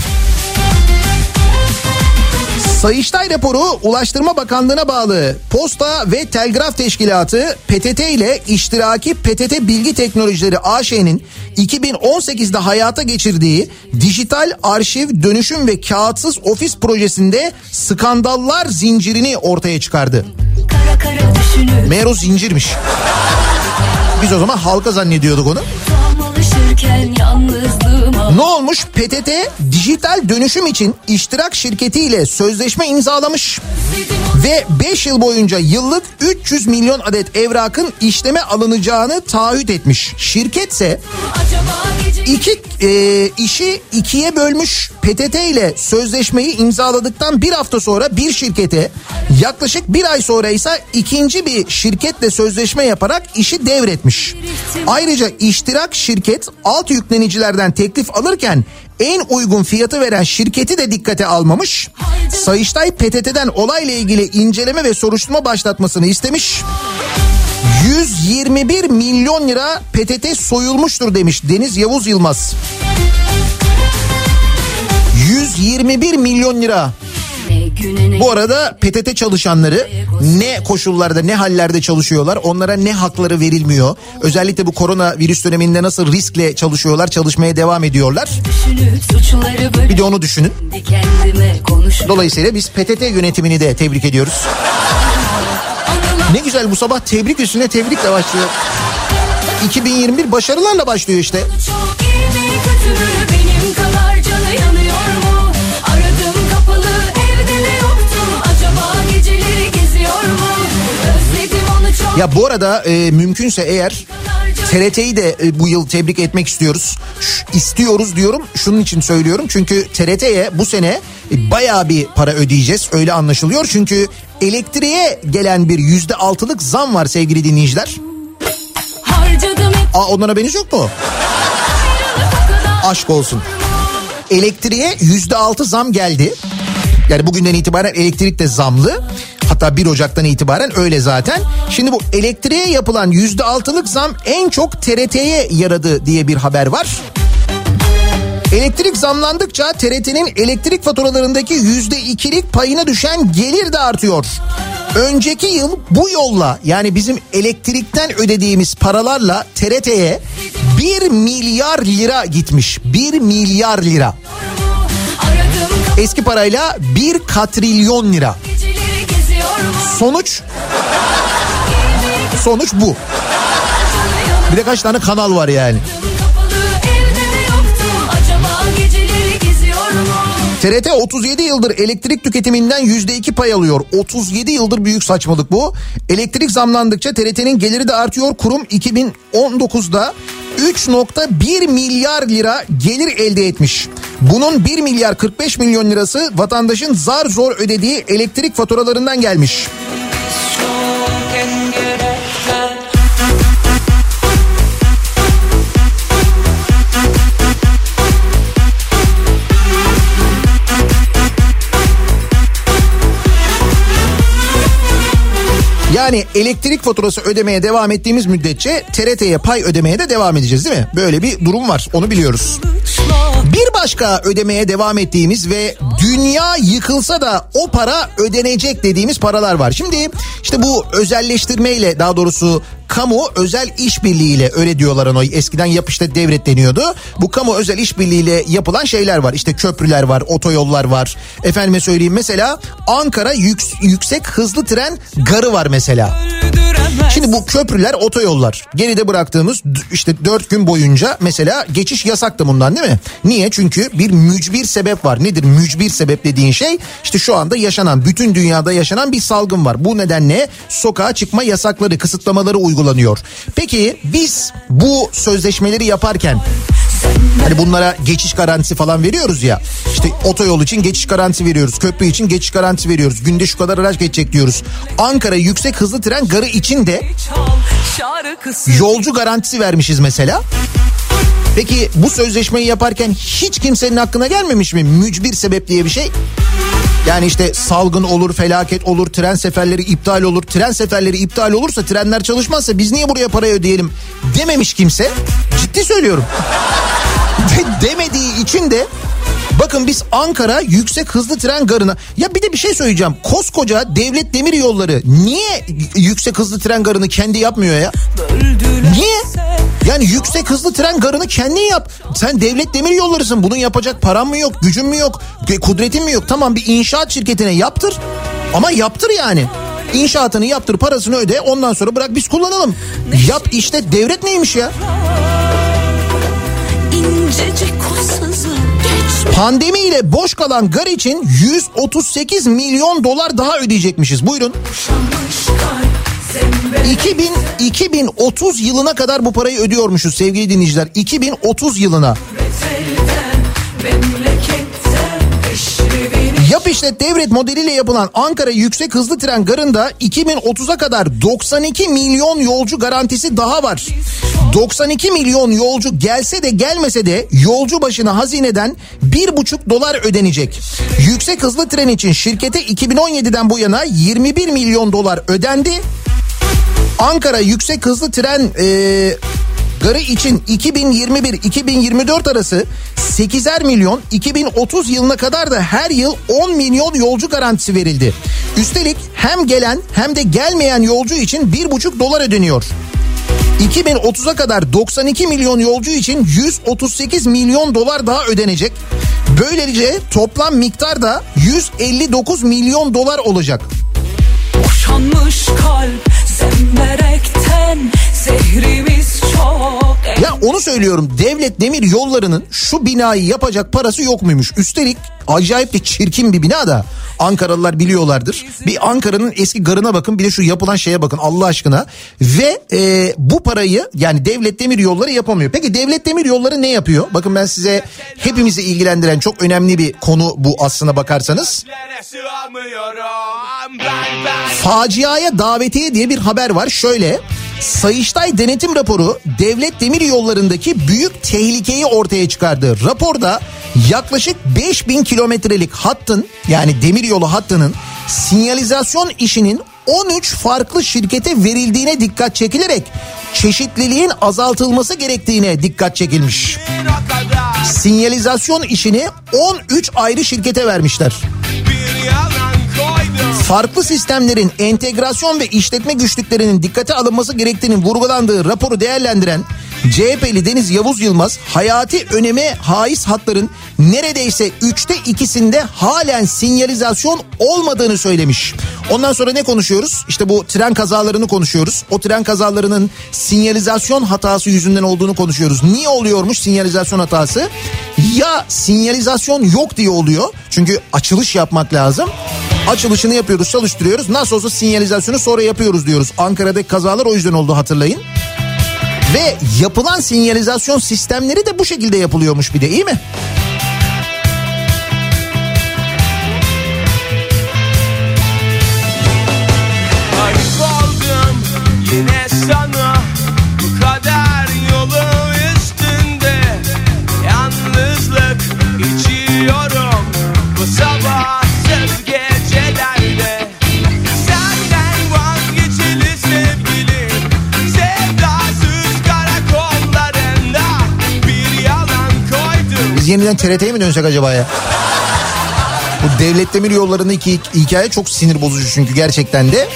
Sayıştay raporu Ulaştırma Bakanlığı'na bağlı Posta ve Telgraf Teşkilatı PTT ile iştiraki PTT Bilgi Teknolojileri AŞ'nin 2018'de hayata geçirdiği dijital arşiv dönüşüm ve kağıtsız ofis projesinde skandallar zincirini ortaya çıkardı. Kara kara Meğer o zincirmiş. Biz o zaman halka zannediyorduk onu. Ne olmuş? PTT dijital dönüşüm için iştirak şirketiyle sözleşme imzalamış. Ve 5 yıl boyunca yıllık 300 milyon adet evrakın işleme alınacağını taahhüt etmiş. Şirketse iki e, işi ikiye bölmüş. PTT ile sözleşmeyi imzaladıktan bir hafta sonra bir şirkete yaklaşık bir ay sonra ise ikinci bir şirketle sözleşme yaparak işi devretmiş. Ayrıca iştirak şirket alt yüklenicilerden teklif alırken en uygun fiyatı veren şirketi de dikkate almamış. Sayıştay PTT'den olayla ilgili inceleme ve soruşturma başlatmasını istemiş. 121 milyon lira PTT soyulmuştur demiş Deniz Yavuz Yılmaz. 121 milyon lira. Bu arada PTT çalışanları ne koşullarda ne hallerde çalışıyorlar onlara ne hakları verilmiyor. Özellikle bu korona virüs döneminde nasıl riskle çalışıyorlar çalışmaya devam ediyorlar. Bir de onu düşünün. Dolayısıyla biz PTT yönetimini de tebrik ediyoruz. Ne güzel bu sabah tebrik üstüne tebrikle başlıyor. 2021 başarılarla başlıyor işte. Ya bu arada e, mümkünse eğer TRT'yi de e, bu yıl tebrik etmek istiyoruz. İstiyoruz diyorum. Şunun için söylüyorum. Çünkü TRT'ye bu sene e, bayağı bir para ödeyeceğiz. Öyle anlaşılıyor. Çünkü elektriğe gelen bir yüzde altılık zam var sevgili dinleyiciler. Aa ondan haberiniz yok mu? Aşk olsun. Elektriğe yüzde altı zam geldi. Yani bugünden itibaren elektrik de zamlı. Hatta 1 Ocak'tan itibaren öyle zaten. Şimdi bu elektriğe yapılan yüzde altılık zam en çok TRT'ye yaradı diye bir haber var. Elektrik zamlandıkça TRT'nin elektrik faturalarındaki yüzde ikilik payına düşen gelir de artıyor. Önceki yıl bu yolla yani bizim elektrikten ödediğimiz paralarla TRT'ye 1 milyar lira gitmiş. 1 milyar lira. Eski parayla bir katrilyon lira. Sonuç sonuç bu. Bir de kaç tane kanal var yani. TRT 37 yıldır elektrik tüketiminden %2 pay alıyor. 37 yıldır büyük saçmalık bu. Elektrik zamlandıkça TRT'nin geliri de artıyor. Kurum 2019'da 3.1 milyar lira gelir elde etmiş. Bunun 1 milyar 45 milyon lirası vatandaşın zar zor ödediği elektrik faturalarından gelmiş. Yani elektrik faturası ödemeye devam ettiğimiz müddetçe TRT'ye pay ödemeye de devam edeceğiz değil mi? Böyle bir durum var onu biliyoruz. Bir başka ödemeye devam ettiğimiz ve dünya yıkılsa da o para ödenecek dediğimiz paralar var. Şimdi işte bu özelleştirmeyle daha doğrusu kamu özel işbirliğiyle öyle diyorlar ona eskiden yap işte devlet deniyordu. Bu kamu özel işbirliğiyle yapılan şeyler var. İşte köprüler var, otoyollar var. Efendime söyleyeyim mesela Ankara yük- yüksek hızlı tren garı var mesela. Şimdi bu köprüler otoyollar. Geride bıraktığımız işte dört gün boyunca mesela geçiş yasaktı bundan değil mi? Niye? Çünkü bir mücbir sebep var. Nedir mücbir sebep dediğin şey? İşte şu anda yaşanan bütün dünyada yaşanan bir salgın var. Bu nedenle sokağa çıkma yasakları kısıtlamaları uygulanıyor. Peki biz bu sözleşmeleri yaparken Hani bunlara geçiş garantisi falan veriyoruz ya. İşte otoyol için geçiş garantisi veriyoruz. Köprü için geçiş garantisi veriyoruz. Günde şu kadar araç geçecek diyoruz. Ankara yüksek hızlı tren garı için de yolcu garantisi vermişiz mesela. Peki bu sözleşmeyi yaparken hiç kimsenin aklına gelmemiş mi mücbir sebep diye bir şey? Yani işte salgın olur, felaket olur, tren seferleri iptal olur. Tren seferleri iptal olursa, trenler çalışmazsa biz niye buraya parayı ödeyelim dememiş kimse. Ciddi söylüyorum. De- demediği için de bakın biz Ankara yüksek hızlı tren garına ya bir de bir şey söyleyeceğim. Koskoca devlet demir yolları niye yüksek hızlı tren garını kendi yapmıyor ya? Niye? Yani yüksek hızlı tren garını kendin yap. Sen devlet demir yollarısın. Bunun yapacak paran mı yok, gücün mü yok, e, kudretin mi yok? Tamam bir inşaat şirketine yaptır. Ama yaptır yani. İnşaatını yaptır, parasını öde. Ondan sonra bırak biz kullanalım. Yap işte devlet neymiş ya? geç Pandemiyle boş kalan gar için 138 milyon dolar daha ödeyecekmişiz. Buyurun. boşanmış 2000 2030 yılına kadar bu parayı ödüyormuşuz sevgili dinleyiciler. 2030 yılına. Yap işlet devret modeliyle yapılan Ankara yüksek hızlı tren garında 2030'a kadar 92 milyon yolcu garantisi daha var. 92 milyon yolcu gelse de gelmese de yolcu başına hazineden 1,5 dolar ödenecek. Yüksek hızlı tren için şirkete 2017'den bu yana 21 milyon dolar ödendi. Ankara yüksek hızlı tren e, garı için 2021-2024 arası 8'er milyon 2030 yılına kadar da her yıl 10 milyon yolcu garantisi verildi. Üstelik hem gelen hem de gelmeyen yolcu için 1,5 dolar ödeniyor. 2030'a kadar 92 milyon yolcu için 138 milyon dolar daha ödenecek. Böylece toplam miktar da 159 milyon dolar olacak. boşanmış kalp Ya onu söylüyorum devlet demir yollarının şu binayı yapacak parası yok muymuş? Üstelik acayip de çirkin bir bina da Ankaralılar biliyorlardır. Bir Ankara'nın eski garına bakın bir de şu yapılan şeye bakın Allah aşkına. Ve e, bu parayı yani devlet demir yolları yapamıyor. Peki devlet demir yolları ne yapıyor? Bakın ben size hepimizi ilgilendiren çok önemli bir konu bu aslına bakarsanız. Faciaya davetiye diye bir haber var. Şöyle Sayıştay denetim raporu devlet demir yollarındaki büyük tehlikeyi ortaya çıkardı. Raporda yaklaşık 5000 kilometrelik hattın yani demir yolu hattının sinyalizasyon işinin 13 farklı şirkete verildiğine dikkat çekilerek çeşitliliğin azaltılması gerektiğine dikkat çekilmiş. Sinyalizasyon işini 13 ayrı şirkete vermişler. Farklı sistemlerin entegrasyon ve işletme güçlüklerinin dikkate alınması gerektiğinin vurgulandığı raporu değerlendiren CHP'li Deniz Yavuz Yılmaz hayati öneme haiz hatların neredeyse üçte ikisinde halen sinyalizasyon olmadığını söylemiş. Ondan sonra ne konuşuyoruz? İşte bu tren kazalarını konuşuyoruz. O tren kazalarının sinyalizasyon hatası yüzünden olduğunu konuşuyoruz. Niye oluyormuş sinyalizasyon hatası? Ya sinyalizasyon yok diye oluyor. Çünkü açılış yapmak lazım. Açılışını yapıyoruz, çalıştırıyoruz. Nasıl olsa sinyalizasyonu sonra yapıyoruz diyoruz. Ankara'daki kazalar o yüzden oldu hatırlayın. Ve yapılan sinyalizasyon sistemleri de bu şekilde yapılıyormuş bir de iyi mi? Biz yeniden TRT'ye mi dönsek acaba ya? Bu devlet demir yollarındaki hikaye çok sinir bozucu çünkü gerçekten de.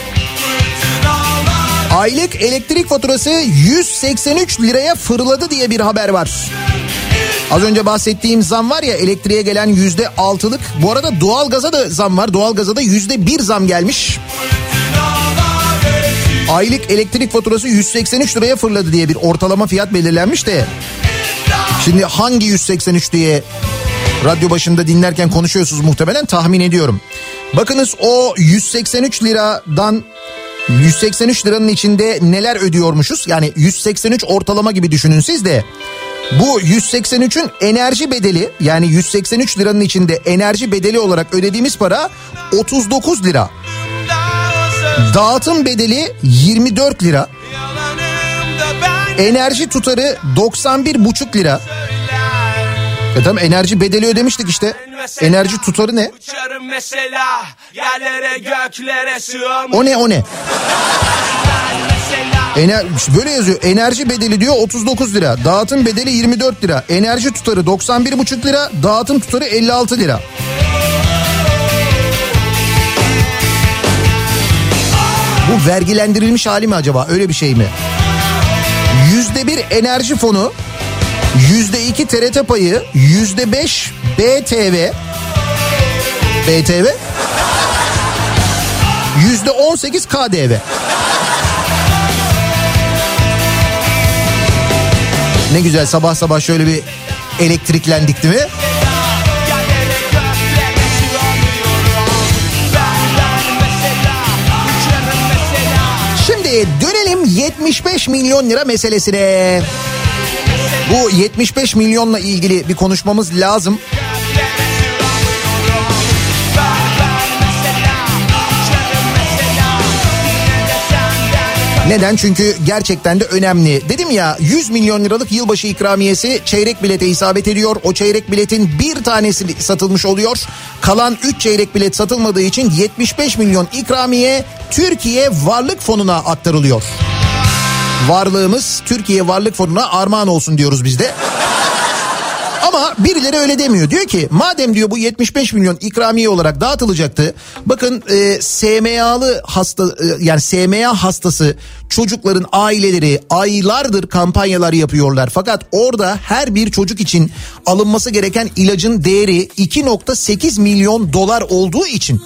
Aylık elektrik faturası 183 liraya fırladı diye bir haber var. Az önce bahsettiğim zam var ya elektriğe gelen yüzde altılık. Bu arada doğalgaza da zam var. Doğalgaza da yüzde bir zam gelmiş. aylık elektrik faturası 183 liraya fırladı diye bir ortalama fiyat belirlenmiş de. Şimdi hangi 183 diye radyo başında dinlerken konuşuyorsunuz muhtemelen tahmin ediyorum. Bakınız o 183 liradan 183 liranın içinde neler ödüyormuşuz? Yani 183 ortalama gibi düşünün siz de. Bu 183'ün enerji bedeli yani 183 liranın içinde enerji bedeli olarak ödediğimiz para 39 lira. Dağıtım bedeli 24 lira. Enerji tutarı 91,5 lira. E tamam enerji bedeli ödemiştik işte. Enerji tutarı ne? Uçarım mesela yerlere göklere sığam O ne o ne? Ener böyle yazıyor. Enerji bedeli diyor 39 lira. Dağıtım bedeli 24 lira. Enerji tutarı 91,5 lira. Dağıtım tutarı 56 lira. Bu vergilendirilmiş hali mi acaba? Öyle bir şey mi? Enerji fonu, yüzde iki TRT payı, yüzde beş BTV, BTV, yüzde on sekiz KDV. Ne güzel sabah sabah şöyle bir elektriklendik değil mi? yerlere göklere dönelim 75 milyon lira meselesine. Bu 75 milyonla ilgili bir konuşmamız lazım. Neden? Çünkü gerçekten de önemli. Dedim ya 100 milyon liralık yılbaşı ikramiyesi çeyrek bilete isabet ediyor. O çeyrek biletin bir tanesi satılmış oluyor. Kalan 3 çeyrek bilet satılmadığı için 75 milyon ikramiye Türkiye Varlık Fonu'na aktarılıyor. Varlığımız Türkiye Varlık Fonu'na armağan olsun diyoruz biz de. Ama birileri öyle demiyor. Diyor ki madem diyor bu 75 milyon ikramiye olarak dağıtılacaktı. Bakın e, SMA'lı hasta e, yani SMA hastası çocukların aileleri aylardır kampanyalar yapıyorlar. Fakat orada her bir çocuk için alınması gereken ilacın değeri 2.8 milyon dolar olduğu için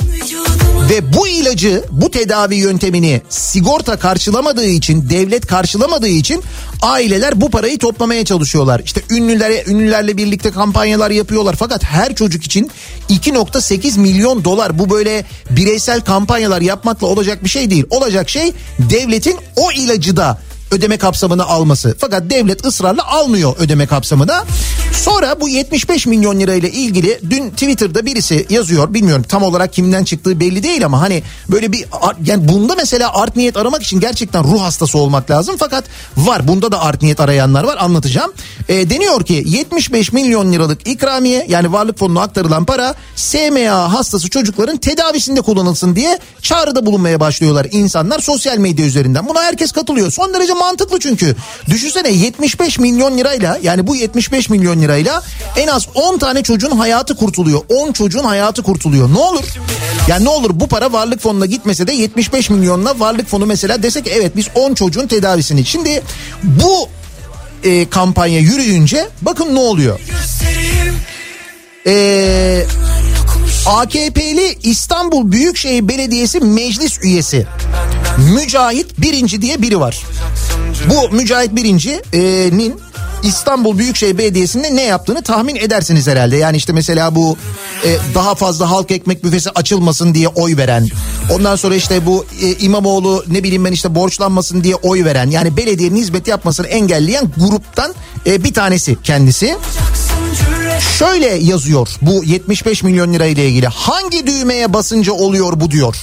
ve bu ilacı bu tedavi yöntemini sigorta karşılamadığı için devlet karşılamadığı için aileler bu parayı toplamaya çalışıyorlar. İşte ünlülere ünlülerle birlikte kampanyalar yapıyorlar fakat her çocuk için 2.8 milyon dolar bu böyle bireysel kampanyalar yapmakla olacak bir şey değil. Olacak şey devletin o ilacı da ödeme kapsamına alması. Fakat devlet ısrarla almıyor ödeme kapsamına. Sonra bu 75 milyon lirayla ilgili dün Twitter'da birisi yazıyor. Bilmiyorum tam olarak kimden çıktığı belli değil ama hani böyle bir yani bunda mesela art niyet aramak için gerçekten ruh hastası olmak lazım. Fakat var bunda da art niyet arayanlar var anlatacağım. E, deniyor ki 75 milyon liralık ikramiye yani varlık fonuna aktarılan para SMA hastası çocukların tedavisinde kullanılsın diye çağrıda bulunmaya başlıyorlar insanlar sosyal medya üzerinden. Buna herkes katılıyor. Son derece mantıklı çünkü. Düşünsene 75 milyon lirayla yani bu 75 milyon lirayla en az 10 tane çocuğun hayatı kurtuluyor. 10 çocuğun hayatı kurtuluyor. Ne olur? Yani ne olur bu para varlık fonuna gitmese de 75 milyonla varlık fonu mesela desek evet biz 10 çocuğun tedavisini. Şimdi bu e, kampanya yürüyünce bakın ne oluyor. Eee AKP'li İstanbul Büyükşehir Belediyesi meclis üyesi Mücahit Birinci diye biri var. Bu Mücahit Birinci'nin İstanbul Büyükşehir Belediyesi'nde ne yaptığını tahmin edersiniz herhalde. Yani işte mesela bu e, daha fazla halk ekmek büfesi açılmasın diye oy veren. Ondan sonra işte bu e, İmamoğlu ne bileyim ben işte borçlanmasın diye oy veren. Yani belediyenin hizmet yapmasını engelleyen gruptan e, bir tanesi kendisi. Şöyle yazıyor bu 75 milyon lira ile ilgili. Hangi düğmeye basınca oluyor bu diyor.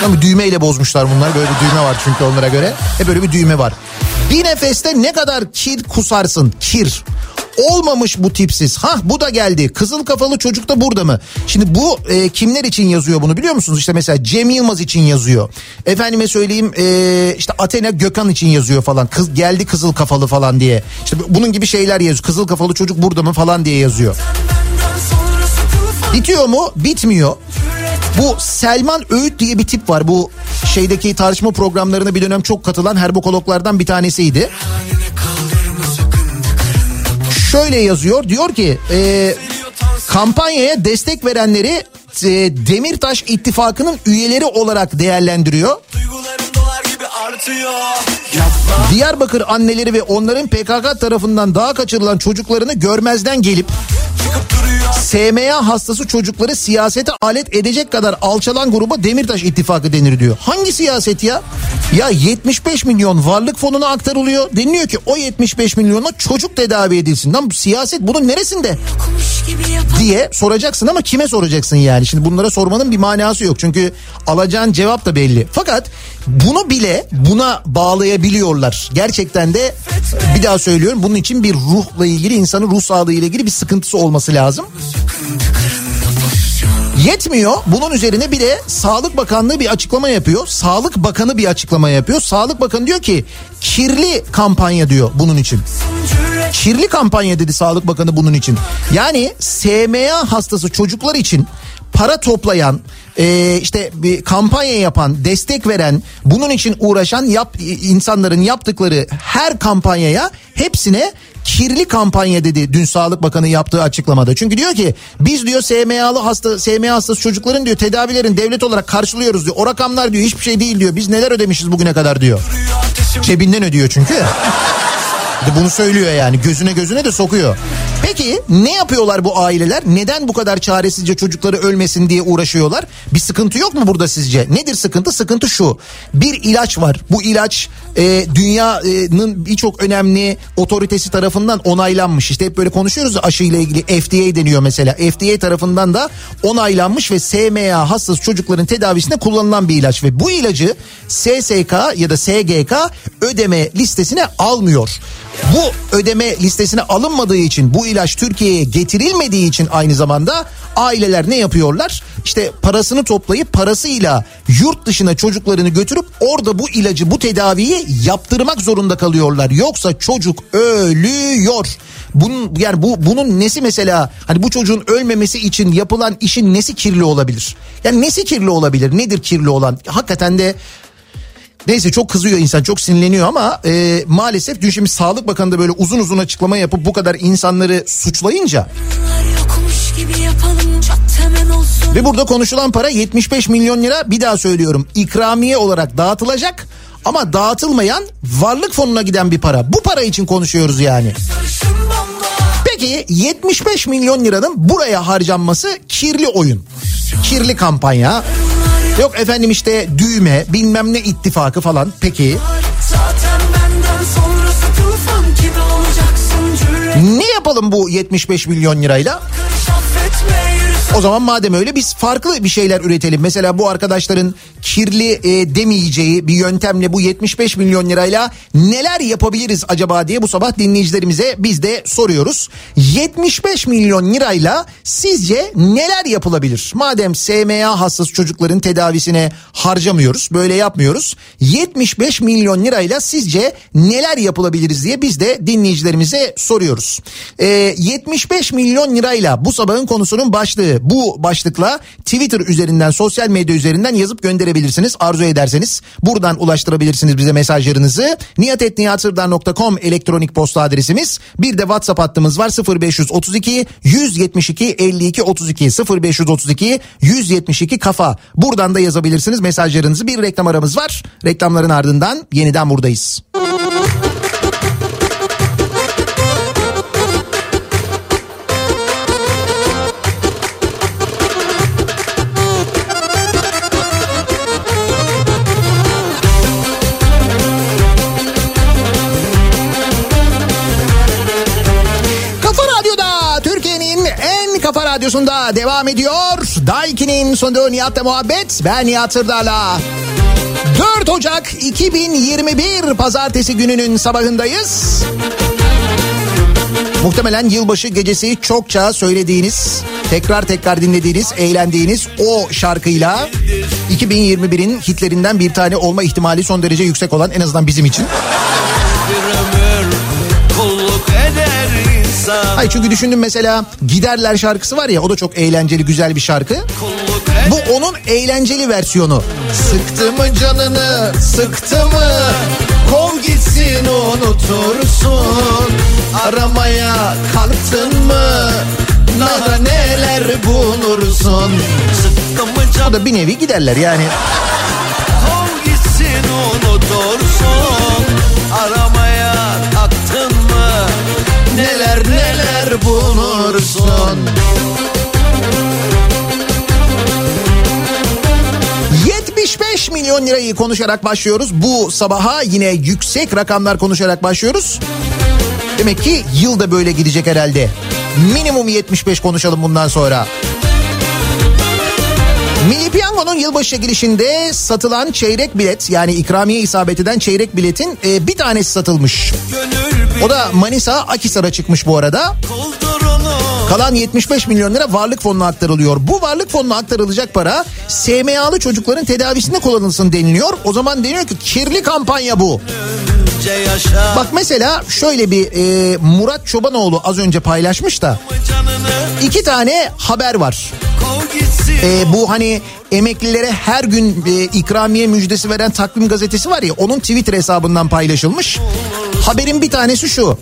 Tabii düğmeyle bozmuşlar bunlar. Böyle bir düğme var çünkü onlara göre. Hep böyle bir düğme var. Bir nefeste ne kadar kir kusarsın? Kir. Olmamış bu tipsiz. Hah bu da geldi. Kızıl kafalı çocuk da burada mı? Şimdi bu e, kimler için yazıyor bunu biliyor musunuz? İşte mesela Cem Yılmaz için yazıyor. Efendime söyleyeyim e, işte Athena Gökhan için yazıyor falan. Kız geldi kızıl kafalı falan diye. İşte bunun gibi şeyler yazıyor. Kızıl kafalı çocuk burada mı falan diye yazıyor. Bitiyor mu? Bitmiyor. Bu Selman Öğüt diye bir tip var. Bu şeydeki tartışma programlarına bir dönem çok katılan herbokologlardan bir tanesiydi. Şöyle yazıyor. Diyor ki e, kampanyaya destek verenleri e, Demirtaş İttifakı'nın üyeleri olarak değerlendiriyor. Diyarbakır anneleri ve onların PKK tarafından daha kaçırılan çocuklarını görmezden gelip SMA hastası çocukları siyasete alet edecek kadar alçalan gruba Demirtaş ittifakı denir diyor. Hangi siyaset ya? Ya 75 milyon varlık fonuna aktarılıyor. Deniliyor ki o 75 milyona çocuk tedavi edilsin. Lan siyaset bunun neresinde? Diye soracaksın ama kime soracaksın yani? Şimdi bunlara sormanın bir manası yok. Çünkü alacağın cevap da belli. Fakat bunu bile buna bağlayabiliyorlar. Gerçekten de bir daha söylüyorum bunun için bir ruhla ilgili insanın ruh sağlığı ile ilgili bir sıkıntısı olması lazım. Yetmiyor. Bunun üzerine bir de Sağlık Bakanlığı bir açıklama yapıyor. Sağlık Bakanı bir açıklama yapıyor. Sağlık Bakanı diyor ki kirli kampanya diyor bunun için. Kirli kampanya dedi Sağlık Bakanı bunun için. Yani SMA hastası çocuklar için para toplayan, e, işte bir kampanya yapan, destek veren, bunun için uğraşan yap, insanların yaptıkları her kampanyaya hepsine kirli kampanya dedi dün Sağlık Bakanı yaptığı açıklamada. Çünkü diyor ki biz diyor SMA'lı hasta SMA hastası çocukların diyor tedavilerin devlet olarak karşılıyoruz diyor. O rakamlar diyor hiçbir şey değil diyor. Biz neler ödemişiz bugüne kadar diyor. Cebinden ödüyor çünkü. Bunu söylüyor yani gözüne gözüne de sokuyor. Peki ne yapıyorlar bu aileler? Neden bu kadar çaresizce çocukları ölmesin diye uğraşıyorlar? Bir sıkıntı yok mu burada sizce? Nedir sıkıntı? Sıkıntı şu. Bir ilaç var. Bu ilaç e, dünyanın birçok önemli otoritesi tarafından onaylanmış. İşte hep böyle konuşuyoruz aşı ile ilgili FDA deniyor mesela. FDA tarafından da onaylanmış ve SMA hastası çocukların tedavisinde kullanılan bir ilaç ve bu ilacı SSK ya da SGK ödeme listesine almıyor. Bu ödeme listesine alınmadığı için bu ilaç Türkiye'ye getirilmediği için aynı zamanda aileler ne yapıyorlar? İşte parasını toplayıp parasıyla yurt dışına çocuklarını götürüp orada bu ilacı bu tedaviyi yaptırmak zorunda kalıyorlar. Yoksa çocuk ölüyor. Bunun yani bu bunun nesi mesela hani bu çocuğun ölmemesi için yapılan işin nesi kirli olabilir? Yani nesi kirli olabilir? Nedir kirli olan? Hakikaten de Neyse çok kızıyor insan çok sinirleniyor ama e, maalesef dün şimdi Sağlık Bakanı da böyle uzun uzun açıklama yapıp bu kadar insanları suçlayınca ve burada konuşulan para 75 milyon lira bir daha söylüyorum ikramiye olarak dağıtılacak ama dağıtılmayan varlık fonuna giden bir para. Bu para için konuşuyoruz yani. Peki 75 milyon liranın buraya harcanması kirli oyun. Kirli kampanya. Yok efendim işte düğme bilmem ne ittifakı falan. Peki ne yapalım bu 75 milyon lirayla? O zaman madem öyle biz farklı bir şeyler üretelim. Mesela bu arkadaşların kirli e, demeyeceği bir yöntemle bu 75 milyon lirayla neler yapabiliriz acaba diye bu sabah dinleyicilerimize biz de soruyoruz. 75 milyon lirayla sizce neler yapılabilir? Madem SMA hastası çocukların tedavisine harcamıyoruz, böyle yapmıyoruz. 75 milyon lirayla sizce neler yapılabiliriz diye biz de dinleyicilerimize soruyoruz. E, 75 milyon lirayla bu sabahın konusunun başlığı bu başlıkla Twitter üzerinden sosyal medya üzerinden yazıp gönderebilirsiniz arzu ederseniz. Buradan ulaştırabilirsiniz bize mesajlarınızı. niyatetniyatsırdar.com elektronik posta adresimiz. Bir de WhatsApp hattımız var 0532 172 52 32 0532 172 kafa. Buradan da yazabilirsiniz mesajlarınızı. Bir reklam aramız var. Reklamların ardından yeniden buradayız. Kafa radyosunda devam ediyor. Daiki'nin sonunda Nihat'la muhabbet. Ben Nihat Sırdar'la. 4 Ocak 2021 Pazartesi gününün sabahındayız. Muhtemelen yılbaşı gecesi çokça söylediğiniz, tekrar tekrar dinlediğiniz, eğlendiğiniz o şarkıyla 2021'in hitlerinden bir tane olma ihtimali son derece yüksek olan en azından bizim için. Hayır çünkü düşündüm mesela Giderler şarkısı var ya o da çok eğlenceli güzel bir şarkı. Bu onun eğlenceli versiyonu. Sıktı mı canını sıktı mı kov gitsin unutursun. Aramaya kalktın mı daha neler bulursun. Can da bir nevi giderler yani. Neler neler bulursun. 75 milyon lirayı konuşarak başlıyoruz. Bu sabaha yine yüksek rakamlar konuşarak başlıyoruz. Demek ki yıl da böyle gidecek herhalde. Minimum 75 konuşalım bundan sonra. Milli Piyango'nun yılbaşı çekilişinde satılan çeyrek bilet yani ikramiye isabet eden çeyrek biletin e, bir tanesi satılmış. O da Manisa Akisar'a çıkmış bu arada. Kalan 75 milyon lira varlık fonuna aktarılıyor. Bu varlık fonuna aktarılacak para SMA'lı çocukların tedavisinde kullanılsın deniliyor. O zaman deniyor ki kirli kampanya bu. Bak mesela şöyle bir e, Murat Çobanoğlu az önce paylaşmış da iki tane haber var. E, bu hani emeklilere her gün e, ikramiye müjdesi veren takvim gazetesi var ya onun Twitter hesabından paylaşılmış. Haberin bir tanesi şu.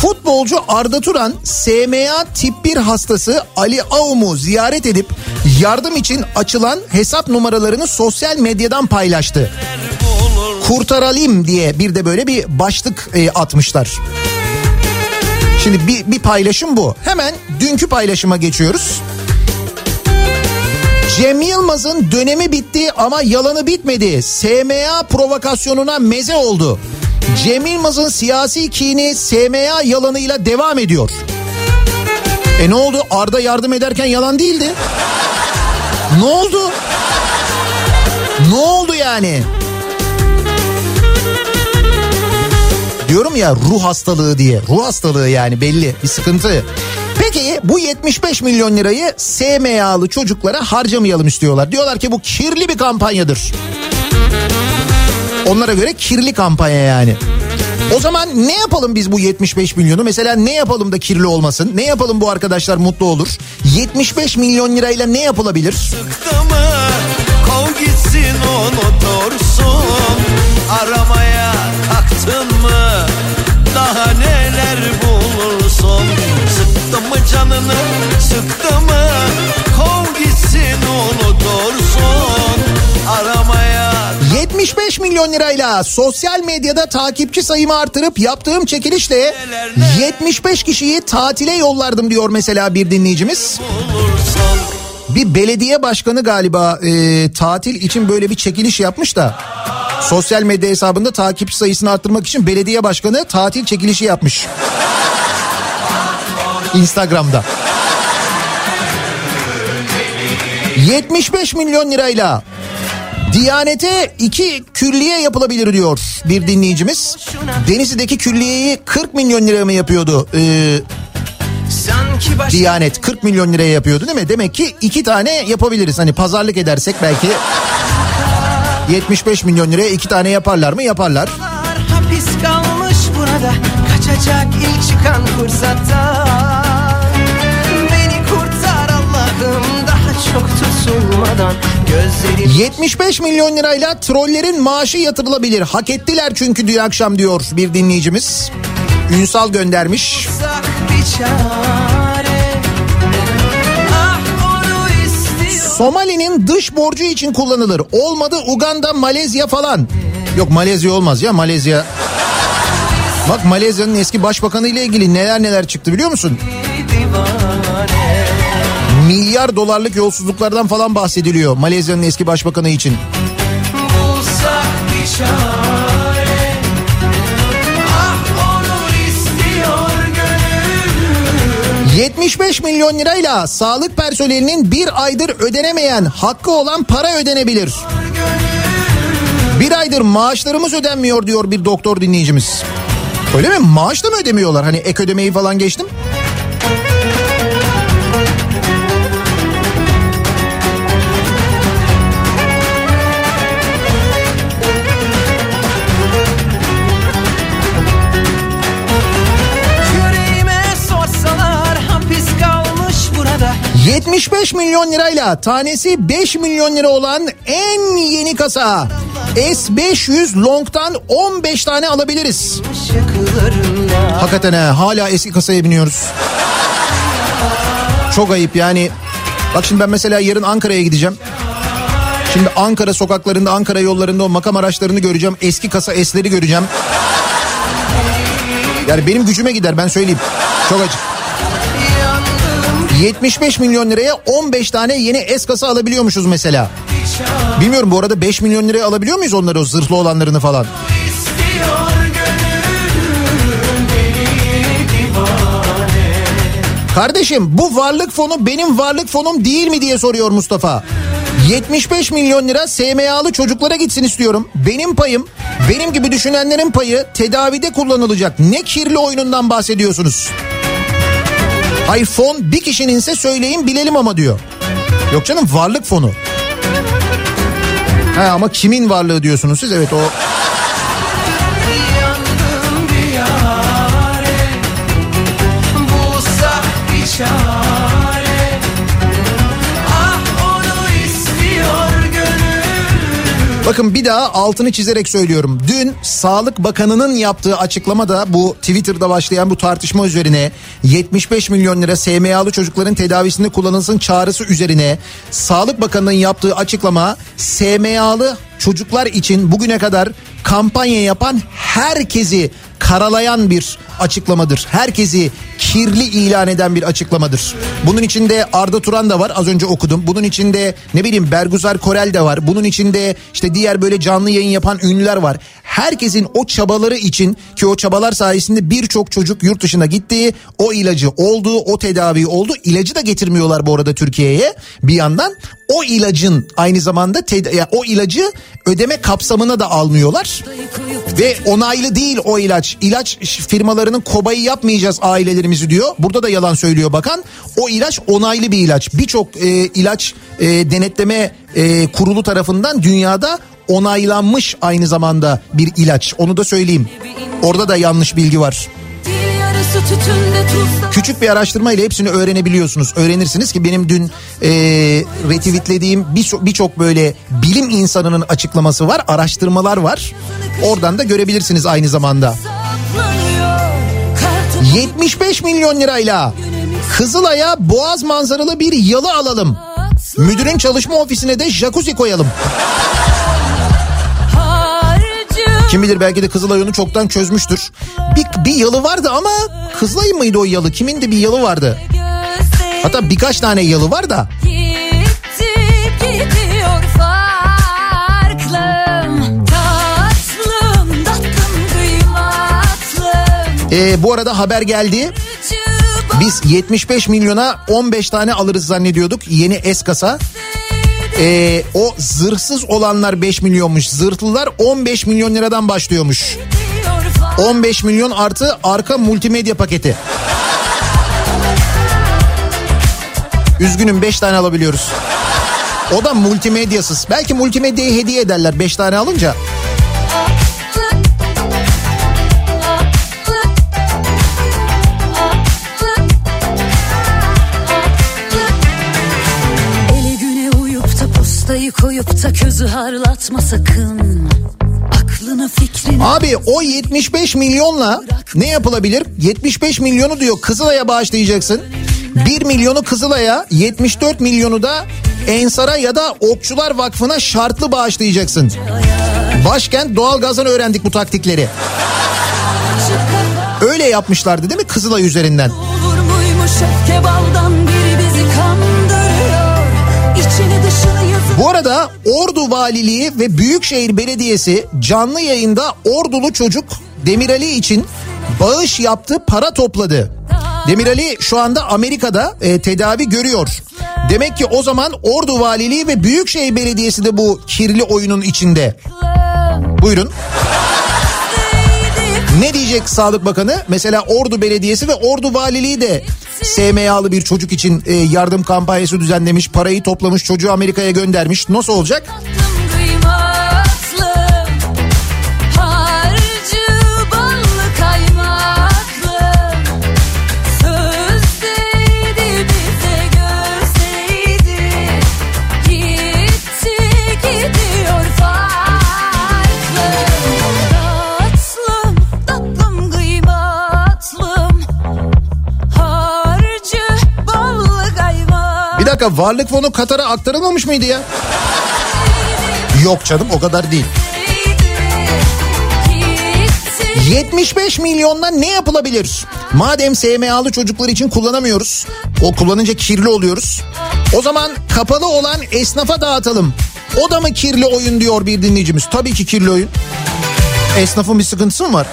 Futbolcu Arda Turan SMA tip 1 hastası Ali Aum'u ziyaret edip yardım için açılan hesap numaralarını sosyal medyadan paylaştı. Kurtaralım diye bir de böyle bir başlık e, atmışlar. Şimdi bir, bir paylaşım bu. Hemen dünkü paylaşıma geçiyoruz. Cem Yılmaz'ın dönemi bitti ama yalanı bitmedi. SMA provokasyonuna meze oldu. Cem Yılmaz'ın siyasi kini SMA yalanıyla devam ediyor. E ne oldu? Arda yardım ederken yalan değildi. Ne oldu? Ne oldu yani? Diyorum ya ruh hastalığı diye. Ruh hastalığı yani belli bir sıkıntı. Peki bu 75 milyon lirayı SMA'lı çocuklara harcamayalım istiyorlar. Diyorlar ki bu kirli bir kampanyadır. Onlara göre kirli kampanya yani. O zaman ne yapalım biz bu 75 milyonu? Mesela ne yapalım da kirli olmasın? Ne yapalım bu arkadaşlar mutlu olur? 75 milyon lirayla ne yapılabilir? Çıktı gitsin unutursun. Aramaya kalktın mı? Daha neler bulursun? Sıktı mı canını? Sıktı mı? Kov gitsin unutursun. Aramaya 75 milyon lirayla sosyal medyada takipçi sayımı artırıp yaptığım çekilişle 75 kişiyi tatile yollardım diyor mesela bir dinleyicimiz. bulursun. Bir belediye başkanı galiba e, tatil için böyle bir çekiliş yapmış da sosyal medya hesabında takipçi sayısını arttırmak için belediye başkanı tatil çekilişi yapmış. Instagram'da. 75 milyon lirayla Diyanete iki külliye yapılabilir diyor bir dinleyicimiz. Denizli'deki külliyeyi 40 milyon liraya mı yapıyordu? Ee, baş... Diyanet 40 milyon liraya yapıyordu değil mi? Demek ki iki tane yapabiliriz. Hani pazarlık edersek belki 75 milyon liraya iki tane yaparlar mı? Yaparlar. hapis kalmış burada Kaçacak ilk çıkan fırsatta Beni kurtar Allah'ım daha çok tutulmadan Gözlerim 75 milyon lirayla trollerin maaşı yatırılabilir. Hak ettiler çünkü dün akşam diyor bir dinleyicimiz. Ünsal göndermiş. uzak Ah Somali'nin dış borcu için kullanılır. Olmadı Uganda, Malezya falan. Yok Malezya olmaz ya Malezya. Bak Malezya'nın eski başbakanı ile ilgili neler neler çıktı biliyor musun? Milyar dolarlık yolsuzluklardan falan bahsediliyor Malezya'nın eski başbakanı için. Bulsak 75 milyon lirayla sağlık personelinin bir aydır ödenemeyen hakkı olan para ödenebilir. Bir aydır maaşlarımız ödenmiyor diyor bir doktor dinleyicimiz. Öyle mi? Maaş da mı ödemiyorlar? Hani ek ödemeyi falan geçtim. 75 milyon lirayla tanesi 5 milyon lira olan en yeni kasa S500 Long'dan 15 tane alabiliriz. Hakikaten ha, hala eski kasaya biniyoruz. Çok ayıp yani. Bak şimdi ben mesela yarın Ankara'ya gideceğim. Şimdi Ankara sokaklarında, Ankara yollarında o makam araçlarını göreceğim. Eski kasa S'leri göreceğim. Yani benim gücüme gider ben söyleyeyim. Çok açık. 75 milyon liraya 15 tane yeni S kasa alabiliyormuşuz mesela. Bilmiyorum bu arada 5 milyon liraya alabiliyor muyuz onları o zırhlı olanlarını falan? Kardeşim bu varlık fonu benim varlık fonum değil mi diye soruyor Mustafa. 75 milyon lira SMA'lı çocuklara gitsin istiyorum. Benim payım, benim gibi düşünenlerin payı tedavide kullanılacak. Ne kirli oyunundan bahsediyorsunuz? Hayır fon bir kişininse söyleyin bilelim ama diyor. Yok canım varlık fonu. Ha ama kimin varlığı diyorsunuz siz? Evet o Bakın bir daha altını çizerek söylüyorum. Dün Sağlık Bakanı'nın yaptığı açıklamada bu Twitter'da başlayan bu tartışma üzerine 75 milyon lira SMA'lı çocukların tedavisinde kullanılsın çağrısı üzerine Sağlık Bakanı'nın yaptığı açıklama SMA'lı çocuklar için bugüne kadar kampanya yapan herkesi karalayan bir açıklamadır. Herkesi kirli ilan eden bir açıklamadır. Bunun içinde Arda Turan da var az önce okudum. Bunun içinde ne bileyim Berguzar Korel de var. Bunun içinde işte diğer böyle canlı yayın yapan ünlüler var. Herkesin o çabaları için ki o çabalar sayesinde birçok çocuk yurt dışına gitti. O ilacı oldu, o tedavi oldu. İlacı da getirmiyorlar bu arada Türkiye'ye bir yandan. O ilacın aynı zamanda o ilacı ödeme kapsamına da almıyorlar. Ve onaylı değil o ilaç. İlaç firmalarının kobayı yapmayacağız ailelerimizi diyor. Burada da yalan söylüyor bakan. O ilaç onaylı bir ilaç. Birçok e, ilaç e, denetleme e, kurulu tarafından dünyada onaylanmış aynı zamanda bir ilaç. Onu da söyleyeyim. Orada da yanlış bilgi var. Küçük bir araştırma ile hepsini öğrenebiliyorsunuz. Öğrenirsiniz ki benim dün e, retweetlediğim birçok birçok böyle bilim insanının açıklaması var, araştırmalar var. Oradan da görebilirsiniz aynı zamanda. saklanıyor Kartopu 75 milyon lirayla Kızılay'a boğaz manzaralı bir yalı alalım. Müdürün çalışma ofisine de jacuzzi koyalım. Kim bilir belki de Kızılay onu çoktan çözmüştür. Bir, bir yalı vardı ama Kızılay mıydı o yalı? Kimin de bir yalı vardı. Hatta birkaç tane yalı var da. Ee, bu arada haber geldi. Biz 75 milyona 15 tane alırız zannediyorduk yeni S Ee, o zırhsız olanlar 5 milyonmuş. Zırhlılar 15 milyon liradan başlıyormuş. gidiyor farklım 15 milyon artı arka multimedya paketi. Üzgünüm 5 tane alabiliyoruz. O da multimedyasız. Belki multimedyayı hediye ederler 5 tane alınca. Koyup da közü harlatma sakın Aklını fikrini Abi o 75 milyonla ne yapılabilir? 75 milyonu diyor Kızılay'a bağışlayacaksın. 1 milyonu Kızılay'a 74 milyonu da Ensar'a ya da Okçular Vakfı'na şartlı bağışlayacaksın. Başkent doğalgazdan öğrendik bu taktikleri. Öyle yapmışlardı değil mi Kızılay üzerinden? Olur muymuş öfke baldan Bu arada Ordu Valiliği ve Büyükşehir Belediyesi canlı yayında Ordulu çocuk Demirali için bağış yaptı, para topladı. Demirali şu anda Amerika'da e, tedavi görüyor. Demek ki o zaman Ordu Valiliği ve Büyükşehir Belediyesi de bu kirli oyunun içinde. Buyurun. Ne diyecek Sağlık Bakanı? Mesela Ordu Belediyesi ve Ordu Valiliği de SMA'lı bir çocuk için e, yardım kampanyası düzenlemiş. Parayı toplamış çocuğu Amerika'ya göndermiş. Nasıl olacak? Dakika varlık fonu Katar'a aktarılmamış mıydı ya? Yok canım o kadar değil. Gitti 75 milyonla ne yapılabilir? Madem SMA'lı çocuklar için kullanamıyoruz. O kullanınca kirli oluyoruz. O zaman kapalı olan esnafa dağıtalım. O da mı kirli oyun diyor bir dinleyicimiz. Tabii ki kirli oyun. Esnafın bir sıkıntısı mı var?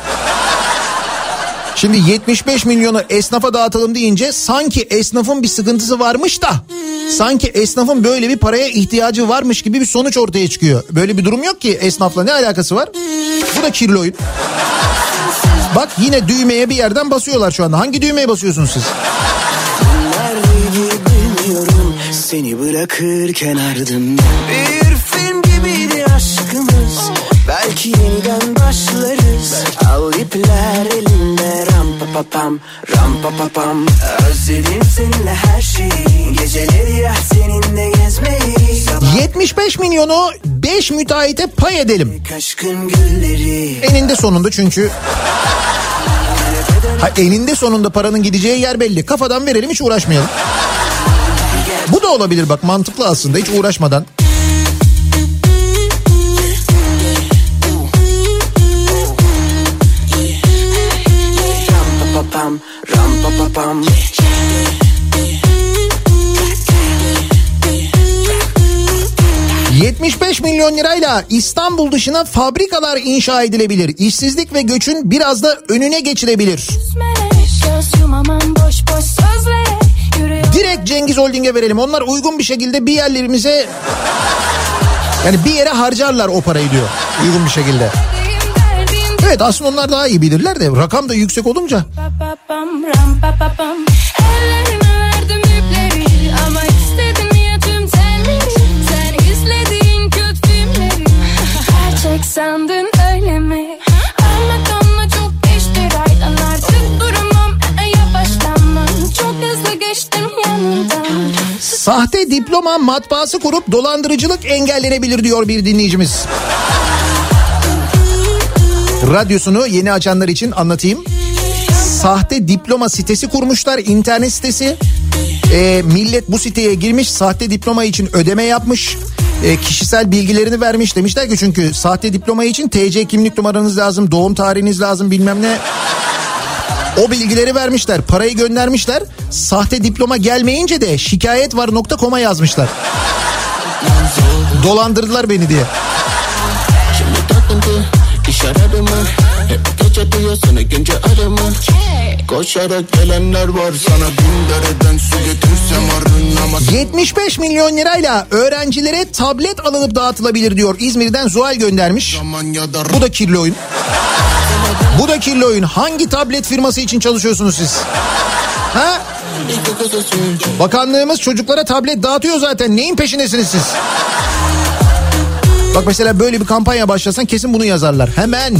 Şimdi 75 milyonu esnafa dağıtalım deyince sanki esnafın bir sıkıntısı varmış da sanki esnafın böyle bir paraya ihtiyacı varmış gibi bir sonuç ortaya çıkıyor. Böyle bir durum yok ki esnafla ne alakası var? Bu da kirli oyun. Bak yine düğmeye bir yerden basıyorlar şu anda. Hangi düğmeye basıyorsunuz siz? Nerede bilmiyorum seni bırakırken ardımda Bir film gibiydi aşkımız Belki yeniden başlarız Al ipler elimde ram pa pa pam ram pa pa pam Özledim seninle her şeyi Geceleri ya seninle gezmeyi Sabah 75 milyonu 5 müteahhite pay edelim. Eninde sonunda çünkü Ha eninde sonunda paranın gideceği yer belli. Kafadan verelim hiç uğraşmayalım. Bu da olabilir bak mantıklı aslında hiç uğraşmadan. Pam 75 milyon lirayla İstanbul dışına fabrikalar inşa edilebilir. İşsizlik ve göçün biraz da önüne geçilebilir. Direkt Cengiz Holding'e verelim. Onlar uygun bir şekilde bir yerlerimize yani bir yere harcarlar o parayı diyor. Uygun bir şekilde. Evet aslında onlar daha iyi bilirler de rakam da yüksek olunca. Sandın öyle mi? Anlatamla çok geçti raydan Artık duramam e, yavaşlamam Çok hızlı geçtim yanından Sahte diploma matbaası kurup dolandırıcılık engellenebilir diyor bir dinleyicimiz. Radyosunu yeni açanlar için anlatayım. Sahte diploma sitesi kurmuşlar internet sitesi. Ee, millet bu siteye girmiş sahte diploma için ödeme yapmış. Ee, kişisel bilgilerini vermiş demişler ki çünkü sahte diploma için TC kimlik numaranız lazım, doğum tarihiniz lazım bilmem ne. O bilgileri vermişler, parayı göndermişler. Sahte diploma gelmeyince de şikayet var nokta.com'a yazmışlar. Dolandırdılar beni diye. Şimdi iş aradı mı? Hep gece diyor seni gence arama Koşarak gelenler var sana bin dereden su getirsem arınamaz 75 milyon lirayla öğrencilere tablet alınıp dağıtılabilir diyor. İzmir'den Zuhal göndermiş. Bu da kirli oyun. Bu da kirli oyun. Hangi tablet firması için çalışıyorsunuz siz? Ha? Bakanlığımız çocuklara tablet dağıtıyor zaten. Neyin peşindesiniz siz? Bak mesela böyle bir kampanya başlasan kesin bunu yazarlar. Hemen.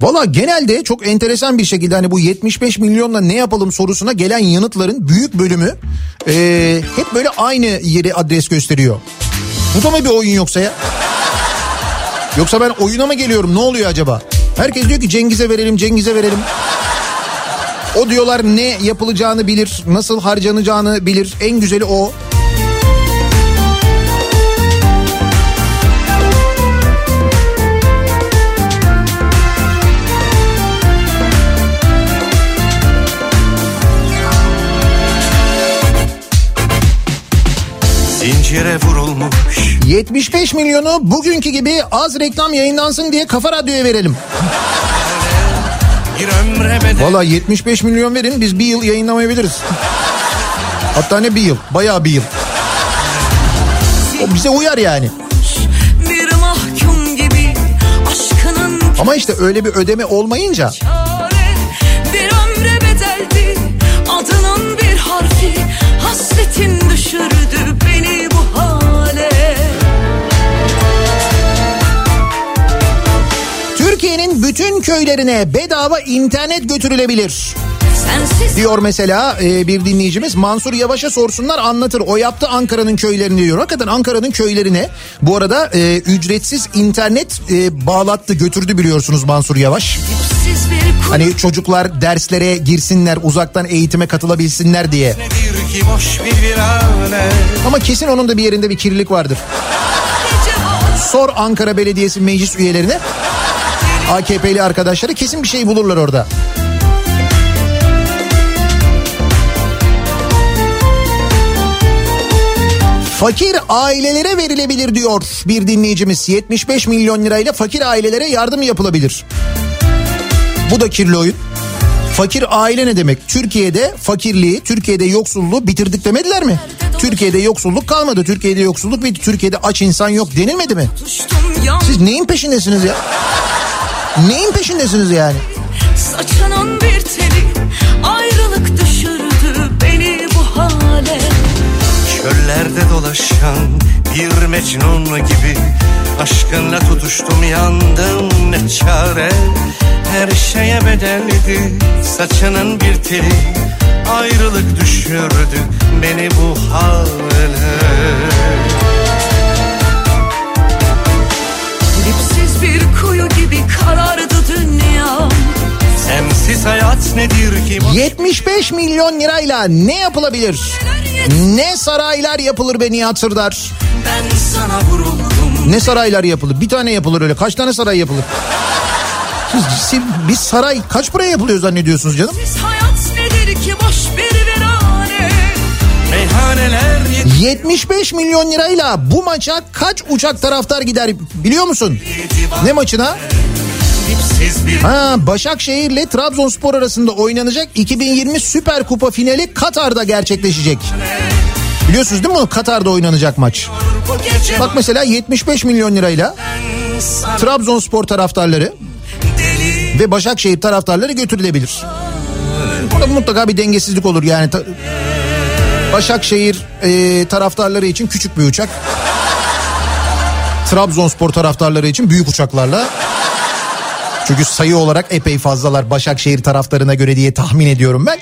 Valla genelde çok enteresan bir şekilde hani bu 75 milyonla ne yapalım sorusuna gelen yanıtların büyük bölümü eee, hep böyle aynı yeri adres gösteriyor. Bu da mı bir oyun yoksa ya? Yoksa ben oyuna mı geliyorum ne oluyor acaba? Herkes diyor ki Cengiz'e verelim Cengiz'e verelim. O diyorlar ne yapılacağını bilir, nasıl harcanacağını bilir. En güzeli o. Zincire vurulmuş 75 milyonu bugünkü gibi az reklam yayınlansın diye Kafa Radyo'ya verelim. Valla 75 milyon verin biz bir yıl yayınlamayabiliriz. Hatta ne bir yıl bayağı bir yıl. O bize uyar yani. Bir mahkum gibi aşkının Ama işte öyle bir ödeme olmayınca çare Bir ömre bedeldi adının bir harfi Hasretin düşürdü beni Türkiye'nin bütün köylerine bedava internet götürülebilir. Sensiz Diyor mesela e, bir dinleyicimiz Mansur Yavaş'a sorsunlar anlatır. O yaptı Ankara'nın köylerini diyor. Hakikaten Ankara'nın köylerine bu arada e, ücretsiz internet e, bağlattı götürdü biliyorsunuz Mansur Yavaş. Hani çocuklar derslere girsinler uzaktan eğitime katılabilsinler diye. Ama kesin onun da bir yerinde bir kirlilik vardır. Sor Ankara Belediyesi meclis üyelerine. AKP'li arkadaşları kesin bir şey bulurlar orada. Fakir ailelere verilebilir diyor bir dinleyicimiz. 75 milyon lirayla fakir ailelere yardım yapılabilir. Bu da kirli oyun. Fakir aile ne demek? Türkiye'de fakirliği, Türkiye'de yoksulluğu bitirdik demediler mi? Türkiye'de yoksulluk kalmadı. Türkiye'de yoksulluk bitti. Türkiye'de aç insan yok denilmedi mi? Siz neyin peşindesiniz ya? Neyin peşindesiniz yani? saçının bir teli Ayrılık düşürdü beni bu hale. Çöllerde dolaşan bir mecnun gibi Aşkınla tutuştum yandım ne çare? Her şeye bedeldi saçının bir teli Ayrılık düşürdü beni bu hale Sensiz hayat nedir ki boş 75 milyon lirayla ne yapılabilir? Ne saraylar yapılır be Nihat Sırdar? Ben sana vuruldum Ne saraylar yapılır? Bir tane yapılır öyle. Kaç tane saray yapılır? Siz, siz, biz saray kaç paraya yapılıyor zannediyorsunuz canım? Siz hayat nedir ki boş bir virane Meyhaneler yedi 75 milyon lirayla bu maça kaç uçak taraftar gider biliyor musun? Ne maçına? Ha Başakşehir Trabzonspor arasında oynanacak 2020 Süper Kupa finali Katar'da gerçekleşecek. Biliyorsunuz değil mi? Katar'da oynanacak maç. Bak mesela 75 milyon lirayla Trabzonspor taraftarları ve Başakşehir taraftarları götürülebilir. Burada mutlaka bir dengesizlik olur yani. Başakşehir e, taraftarları için küçük bir uçak. Trabzonspor taraftarları için büyük uçaklarla. Çünkü sayı olarak epey fazlalar Başakşehir taraftarına göre diye tahmin ediyorum ben.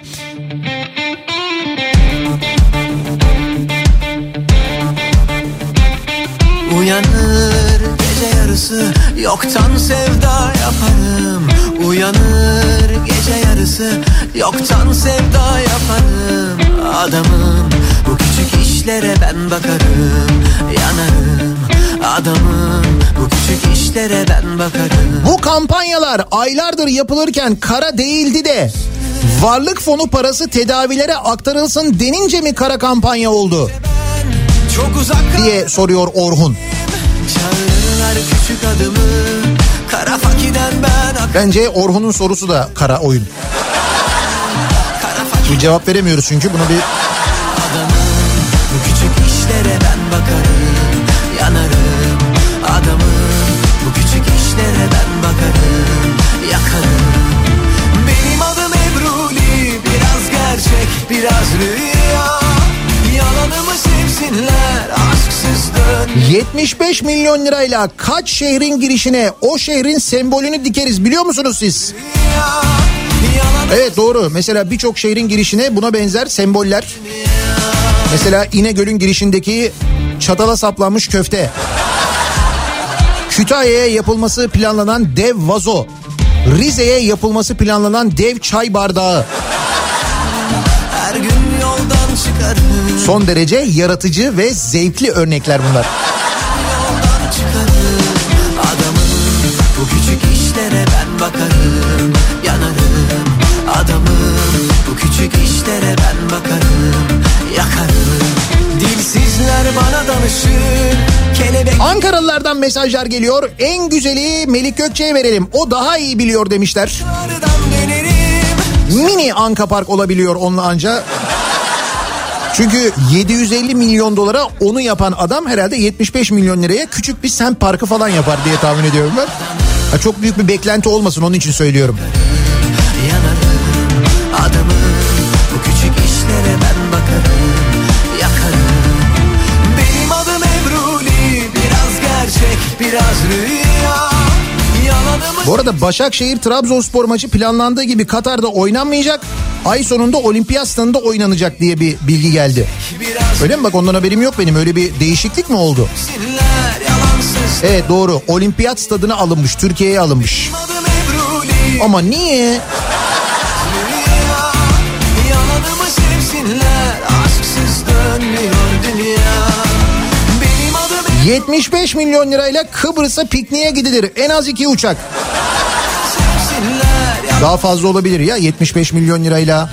Uyanır gece yarısı yoktan sevda yaparım. Uyanır gece yarısı yoktan sevda yaparım. Adamım bu küçük işlere ben bakarım Yanarım adamım bu küçük işlere ben bakarım. Bu kampanyalar aylardır yapılırken kara değildi de varlık fonu parası tedavilere aktarılsın denince mi kara kampanya oldu? Çok uzak diye soruyor Orhun. çağırırlar küçük adımı. Kara fakiden ben Bence Orhun'un sorusu da kara oyun. Bir cevap veremiyoruz çünkü bunu bir 75 milyon lirayla kaç şehrin girişine o şehrin sembolünü dikeriz biliyor musunuz siz? Evet doğru. Mesela birçok şehrin girişine buna benzer semboller. Mesela İnegöl'ün girişindeki çatala saplanmış köfte. Kütahya'ya yapılması planlanan dev vazo. Rize'ye yapılması planlanan dev çay bardağı. her gün yoldan çıkarım Son derece yaratıcı ve zevkli örnekler bunlar. Dilsizler bana danışır Kelebek Ankaralılardan mesajlar geliyor. En güzeli Melik Gökçe'ye verelim. O daha iyi biliyor demişler. Mini Anka Park olabiliyor onunla anca. Çünkü 750 milyon dolara onu yapan adam herhalde 75 milyon liraya küçük bir semt parkı falan yapar diye tahmin ediyorum ben. Ha, çok büyük bir beklenti olmasın onun için söylüyorum. Yanarım adamım Bu arada Başakşehir Trabzonspor maçı planlandığı gibi Katar'da oynanmayacak. ay sonunda olimpiyat stadında oynanacak diye bir bilgi geldi. Öyle mi bak ondan haberim yok benim öyle bir değişiklik mi oldu? Evet doğru olimpiyat stadına alınmış Türkiye'ye alınmış. Ama niye? Yanadımı sevsinler 75 milyon lirayla Kıbrıs'a pikniğe gidilir. En az iki uçak. Daha fazla olabilir ya 75 milyon lirayla.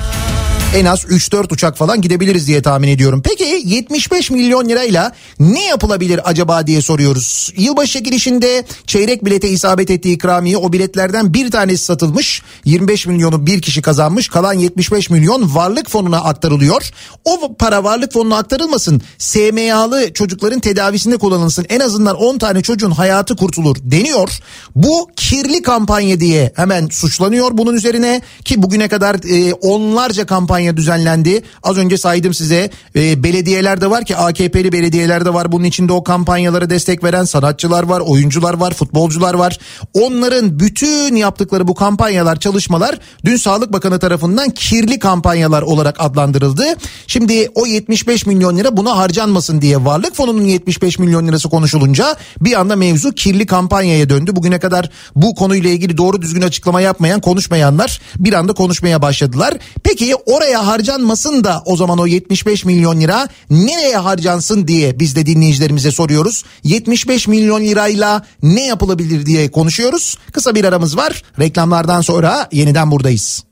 En az 3-4 uçak falan gidebiliriz diye tahmin ediyorum. Peki 75 milyon lirayla ne yapılabilir acaba diye soruyoruz. Yılbaşı çekilişinde çeyrek bilete isabet ettiği ikramiye o biletlerden bir tanesi satılmış. 25 milyonu bir kişi kazanmış. Kalan 75 milyon varlık fonuna aktarılıyor. O para varlık fonuna aktarılmasın. SMA'lı çocukların tedavisinde kullanılsın. En azından 10 tane çocuğun hayatı kurtulur deniyor. Bu kirli kampanya diye hemen suçlanıyor bunun üzerine ki bugüne kadar e, onlarca kampanya düzenlendi. Az önce saydım size e, belediyeler de var ki AKP'li belediyeler de var. Bunun içinde o kampanyalara destek veren sanatçılar var, oyuncular var, futbolcular var. Onların bütün yaptıkları bu kampanyalar, çalışmalar dün Sağlık Bakanı tarafından kirli kampanyalar olarak adlandırıldı. Şimdi o 75 milyon lira buna harcanmasın diye varlık fonunun 75 milyon lirası konuşulunca bir anda mevzu kirli kampanyaya döndü. Bugüne kadar bu konuyla ilgili doğru düzgün açıklama yapmayan, konuşmayanlar bir anda konuşmaya başladılar. Peki oraya harcanmasın da o zaman o 75 milyon lira nereye harcansın diye biz de dinleyicilerimize soruyoruz. 75 milyon lirayla ne yapılabilir diye konuşuyoruz. Kısa bir aramız var. Reklamlardan sonra yeniden buradayız.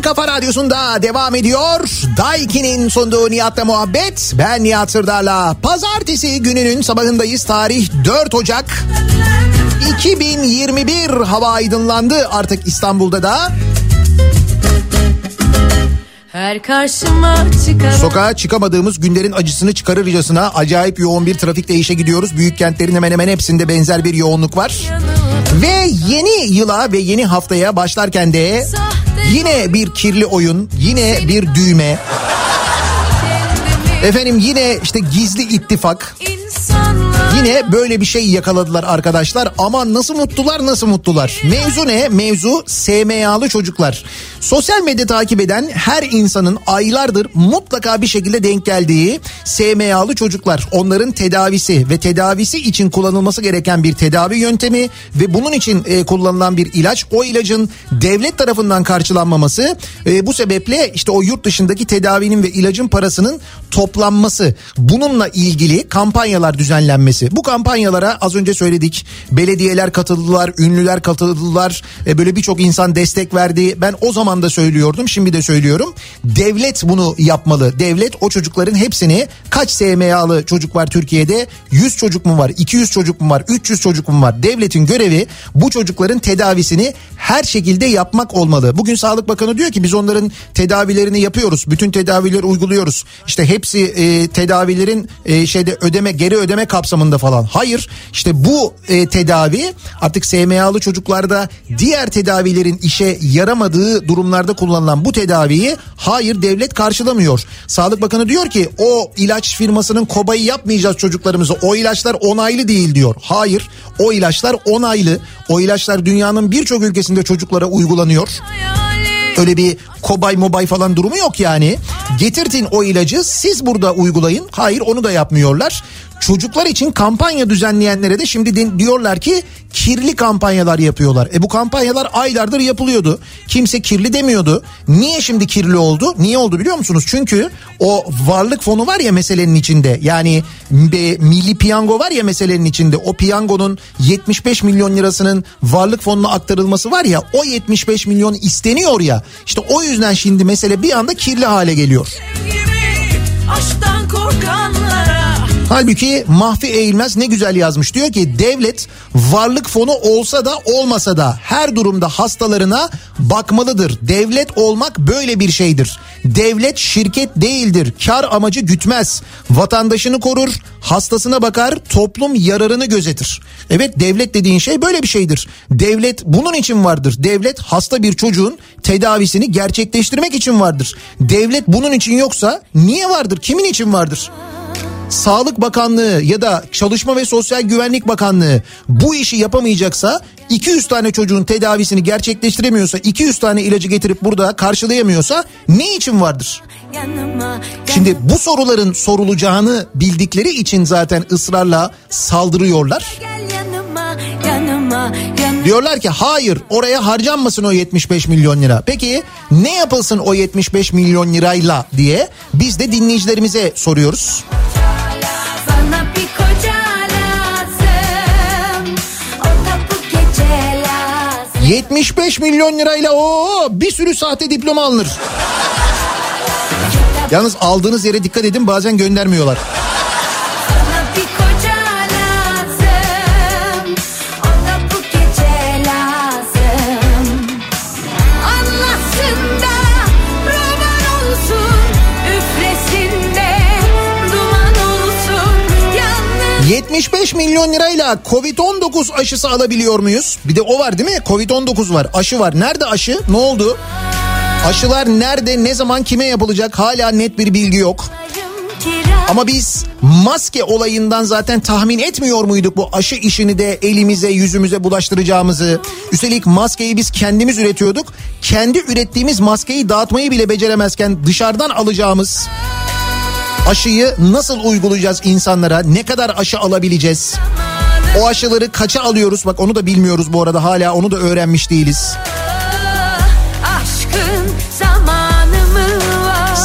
En kafa radyosunda devam ediyor. Daiki'nin sunduğu Nihat'la muhabbet. Ben Nihat Sırdar'la. Pazartesi gününün sabahındayız. Tarih 4 Ocak. 2021 hava aydınlandı artık İstanbul'da da. Her karşıma çıkan Sokağa çıkamadığımız günlerin acısını çıkarırcasına acayip yoğun bir trafikte işe gidiyoruz. Büyük kentlerin hemen hemen hepsinde benzer bir yoğunluk var. Ve yeni yıla ve yeni haftaya başlarken de yine bir kirli oyun, yine bir düğme. Efendim yine işte gizli ittifak. Yine böyle bir şey yakaladılar arkadaşlar. Ama nasıl mutlular nasıl mutlular. Mevzu ne? Mevzu SMA'lı çocuklar. Sosyal medya takip eden her insanın aylardır mutlaka bir şekilde denk geldiği SMA'lı çocuklar. Onların tedavisi ve tedavisi için kullanılması gereken bir tedavi yöntemi ve bunun için e, kullanılan bir ilaç. O ilacın devlet tarafından karşılanmaması e, bu sebeple işte o yurt dışındaki tedavinin ve ilacın parasının toplanması. Bununla ilgili kampanyalar düzenlenmesi. Bu kampanyalara az önce söyledik. Belediyeler katıldılar, ünlüler katıldılar. E, böyle birçok insan destek verdi. Ben o zaman da söylüyordum, şimdi de söylüyorum. Devlet bunu yapmalı. Devlet o çocukların hepsini kaç SMA'lı çocuk var Türkiye'de? 100 çocuk mu var? 200 çocuk mu var? 300 çocuk mu var? Devletin görevi bu çocukların tedavisini her şekilde yapmak olmalı. Bugün Sağlık Bakanı diyor ki biz onların tedavilerini yapıyoruz. Bütün tedavileri uyguluyoruz. İşte hepsi e, tedavilerin e, şeyde ödeme geri ödeme kapsamında falan. Hayır işte bu e, tedavi artık SMA'lı çocuklarda diğer tedavilerin işe yaramadığı durumlarda kullanılan bu tedaviyi hayır devlet karşılamıyor. Sağlık Bakanı diyor ki o ilaç firmasının kobayı yapmayacağız çocuklarımıza. O ilaçlar onaylı değil diyor. Hayır o ilaçlar onaylı. O ilaçlar dünyanın birçok ülkesinde çocuklara uygulanıyor. Öyle bir kobay mobay falan durumu yok yani. Getirtin o ilacı siz burada uygulayın. Hayır onu da yapmıyorlar. Çocuklar için kampanya düzenleyenlere de şimdi diyorlar ki kirli kampanyalar yapıyorlar. E bu kampanyalar aylardır yapılıyordu. Kimse kirli demiyordu. Niye şimdi kirli oldu? Niye oldu biliyor musunuz? Çünkü o varlık fonu var ya meselenin içinde. Yani e, milli piyango var ya meselenin içinde. O piyangonun 75 milyon lirasının varlık fonuna aktarılması var ya o 75 milyon isteniyor ya. İşte o yüzden şimdi mesele bir anda kirli hale geliyor. aşktan korkanlara Halbuki Mahfi Eğilmez ne güzel yazmış. Diyor ki devlet varlık fonu olsa da olmasa da her durumda hastalarına bakmalıdır. Devlet olmak böyle bir şeydir. Devlet şirket değildir. Kar amacı gütmez. Vatandaşını korur, hastasına bakar, toplum yararını gözetir. Evet devlet dediğin şey böyle bir şeydir. Devlet bunun için vardır. Devlet hasta bir çocuğun tedavisini gerçekleştirmek için vardır. Devlet bunun için yoksa niye vardır? Kimin için vardır? Sağlık Bakanlığı ya da Çalışma ve Sosyal Güvenlik Bakanlığı bu işi yapamayacaksa 200 tane çocuğun tedavisini gerçekleştiremiyorsa 200 tane ilacı getirip burada karşılayamıyorsa ne için vardır? Şimdi bu soruların sorulacağını bildikleri için zaten ısrarla saldırıyorlar. gel yanıma yanıma yanıma Diyorlar ki hayır oraya harcanmasın o 75 milyon lira. Peki ne yapılsın o 75 milyon lirayla diye biz de dinleyicilerimize soruyoruz. Bana bir koca lazım O da bu gece lazım 75 milyon lirayla o bir sürü sahte diploma alınır. Yalnız aldığınız yere dikkat edin bazen göndermiyorlar. 75 milyon lirayla Covid-19 aşısı alabiliyor muyuz? Bir de o var değil mi? Covid-19 var, aşı var. Nerede aşı? Ne oldu? Aşılar nerede, ne zaman, kime yapılacak? Hala net bir bilgi yok. Ama biz maske olayından zaten tahmin etmiyor muyduk bu aşı işini de elimize yüzümüze bulaştıracağımızı. Üstelik maskeyi biz kendimiz üretiyorduk. Kendi ürettiğimiz maskeyi dağıtmayı bile beceremezken dışarıdan alacağımız aşıyı nasıl uygulayacağız insanlara? Ne kadar aşı alabileceğiz? O aşıları kaça alıyoruz? Bak onu da bilmiyoruz bu arada hala onu da öğrenmiş değiliz.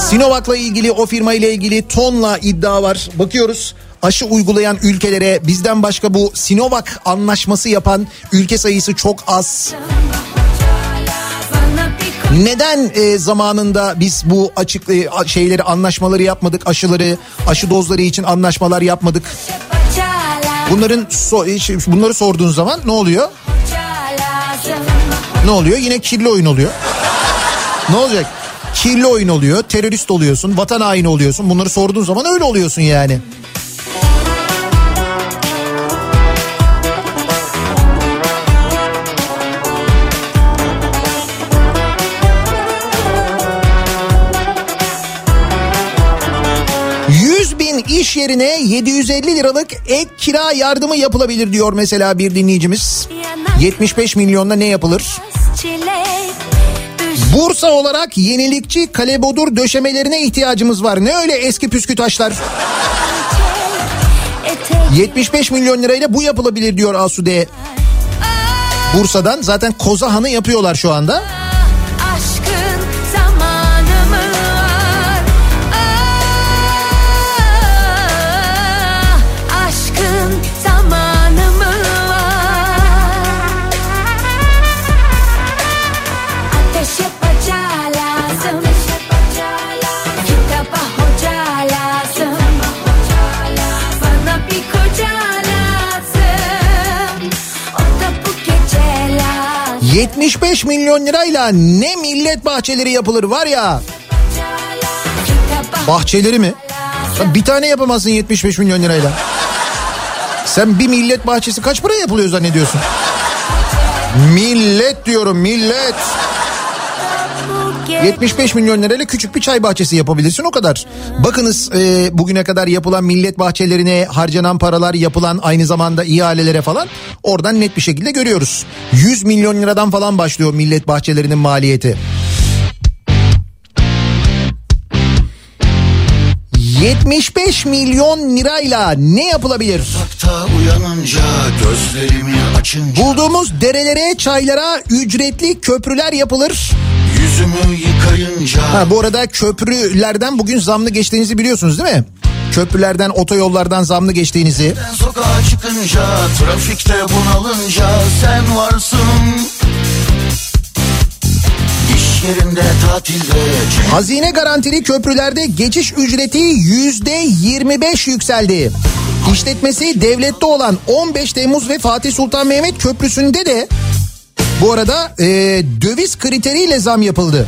Sinovac'la ilgili o firma ile ilgili tonla iddia var. Bakıyoruz aşı uygulayan ülkelere bizden başka bu Sinovac anlaşması yapan ülke sayısı çok az. Neden e, zamanında biz bu açık e, şeyleri anlaşmaları yapmadık aşıları aşı dozları için anlaşmalar yapmadık. Bunların so- e, şey, bunları sorduğun zaman ne oluyor? Ne oluyor? Yine kirli oyun oluyor. ne olacak? Kirli oyun oluyor, terörist oluyorsun, vatan haini oluyorsun. Bunları sorduğun zaman öyle oluyorsun yani. Yerine 750 liralık ek kira yardımı yapılabilir diyor mesela bir dinleyicimiz. 75 milyonla ne yapılır? Bursa olarak yenilikçi kalebodur döşemelerine ihtiyacımız var. Ne öyle eski püskü taşlar. etek 75 milyon lirayla bu yapılabilir diyor Asude. Bursa'dan zaten Kozahan'ı yapıyorlar şu anda. 75 milyon lirayla ne millet bahçeleri yapılır var ya. Bahçeleri mi? Bir tane yapamazsın 75 milyon lirayla. Sen bir millet bahçesi kaç para yapılıyor zannediyorsun? Millet diyorum millet. gece 75 milyon lirayla küçük bir çay bahçesi yapabilirsin o kadar. Bakınız e, bugüne kadar yapılan millet bahçelerine harcanan paralar yapılan aynı zamanda ihalelere falan oradan net bir şekilde görüyoruz. 100 milyon liradan falan başlıyor millet bahçelerinin maliyeti. 75 milyon lirayla ne yapılabilir? Uyanınca Bulduğumuz derelere, çaylara ücretli köprüler yapılır. Yüzümü yıkayınca Ha bu arada köprülerden bugün zamlı geçtiğinizi biliyorsunuz değil mi? Köprülerden, otoyollardan zamlı geçtiğinizi. Sokağa çıkınca Trafikte bunalınca Sen varsın İş yerinde tatilde Hazine garantili köprülerde geçiş ücreti yüzde 25 yükseldi. İşletmesi devlette olan 15 Temmuz ve Fatih Sultan Mehmet Köprüsü'nde de bu arada e, döviz kriteriyle zam yapıldı.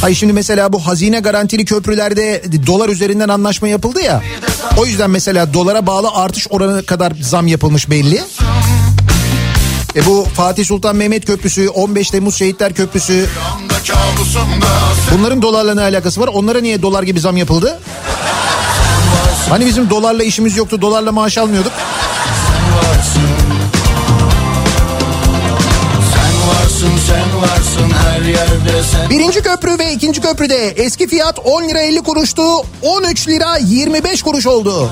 Hayır şimdi mesela bu hazine garantili köprülerde dolar üzerinden anlaşma yapıldı ya. O yüzden mesela dolara bağlı artış oranı kadar zam yapılmış belli. E bu Fatih Sultan Mehmet Köprüsü, 15 Temmuz Şehitler Köprüsü bunların dolarla ne alakası var? Onlara niye dolar gibi zam yapıldı? Hani bizim dolarla işimiz yoktu, dolarla maaş almıyorduk. sen varsın Sen varsın sen varsın Birinci köprü ve ikinci köprüde eski fiyat 10 lira 50 kuruştu. 13 lira 25 kuruş oldu.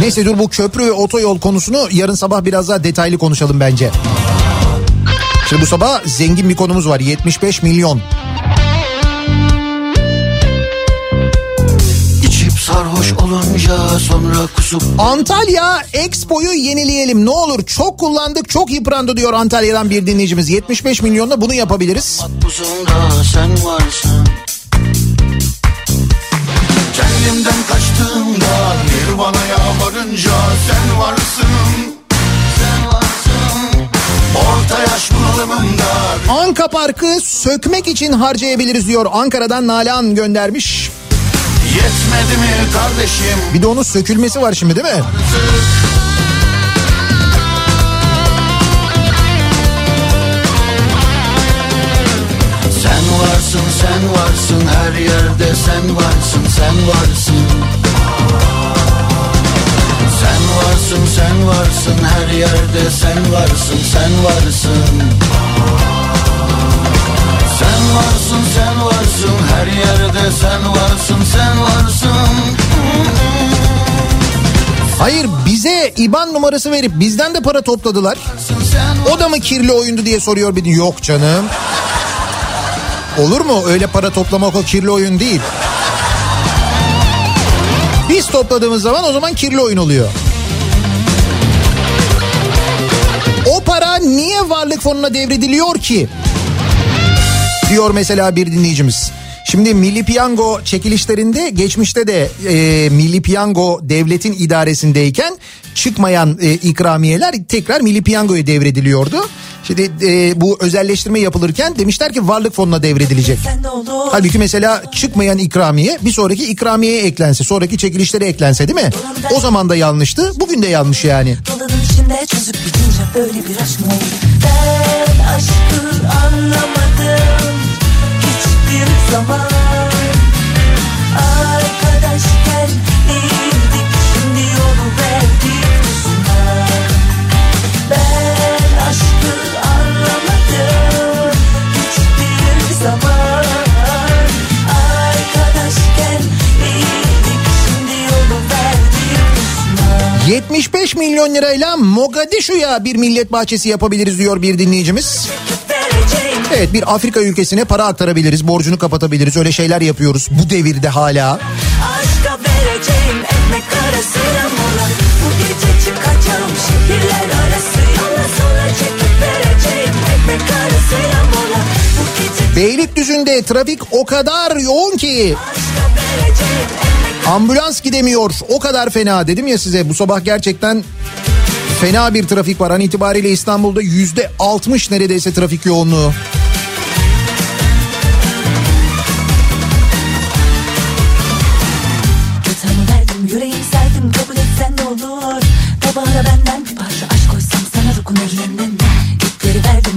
Neyse dur bu köprü ve otoyol konusunu yarın sabah biraz daha detaylı konuşalım bence. Şimdi bu sabah zengin bir konumuz var 75 milyon. Sarhoş olunca sonra kusup Antalya Expo'yu yenileyelim ne olur çok kullandık çok yıprandı diyor Antalya'dan bir dinleyicimiz. 75 milyonla bunu yapabiliriz. Buzunda sen varsın Kendimden kaçtığımda Nirvana'ya varınca sen varsın Anka Parkı sökmek için harcayabiliriz diyor. Ankara'dan Nalan göndermiş. Yetmedi mi kardeşim? Bir de onun sökülmesi var şimdi değil mi? Sen varsın sen varsın her yerde sen varsın sen varsın. Sen varsın sen varsın her yerde sen varsın sen varsın Sen varsın sen varsın her yerde sen varsın sen varsın Hayır bize IBAN numarası verip bizden de para topladılar. O da mı kirli oyundu diye soruyor beni. Yok canım. Olur mu? Öyle para toplamak o kirli oyun değil. Biz topladığımız zaman o zaman kirli oyun oluyor. O para niye varlık fonuna devrediliyor ki? Diyor mesela bir dinleyicimiz. Şimdi Milli Piyango çekilişlerinde geçmişte de e, Milli Piyango devletin idaresindeyken çıkmayan e, ikramiyeler tekrar Milli Piyango'ya devrediliyordu. Şimdi e, bu özelleştirme yapılırken demişler ki varlık fonuna devredilecek. Halbuki mesela çıkmayan ikramiye bir sonraki ikramiyeye eklense, sonraki çekilişlere eklense değil mi? O zaman da yanlıştı, bugün de yanlış yani. Ben aşkı anlamadım hiçbir zaman 75 milyon lirayla Mogadishu'ya bir millet bahçesi yapabiliriz diyor bir dinleyicimiz. Evet bir Afrika ülkesine para aktarabiliriz, borcunu kapatabiliriz. Öyle şeyler yapıyoruz bu devirde hala. Aşka vereceğim ekmek arasına mola Bu gece çıkacağım şehirler arası Yola sola çekip vereceğim ekmek arasına mola Bu gece Beylikdüzü'nde trafik o kadar yoğun ki aşka vereceğim ekmek ambulans gidemiyor. O kadar fena dedim ya size bu sabah gerçekten fena bir trafik var. An itibariyle İstanbul'da yüzde 60 neredeyse trafik yoğunluğu.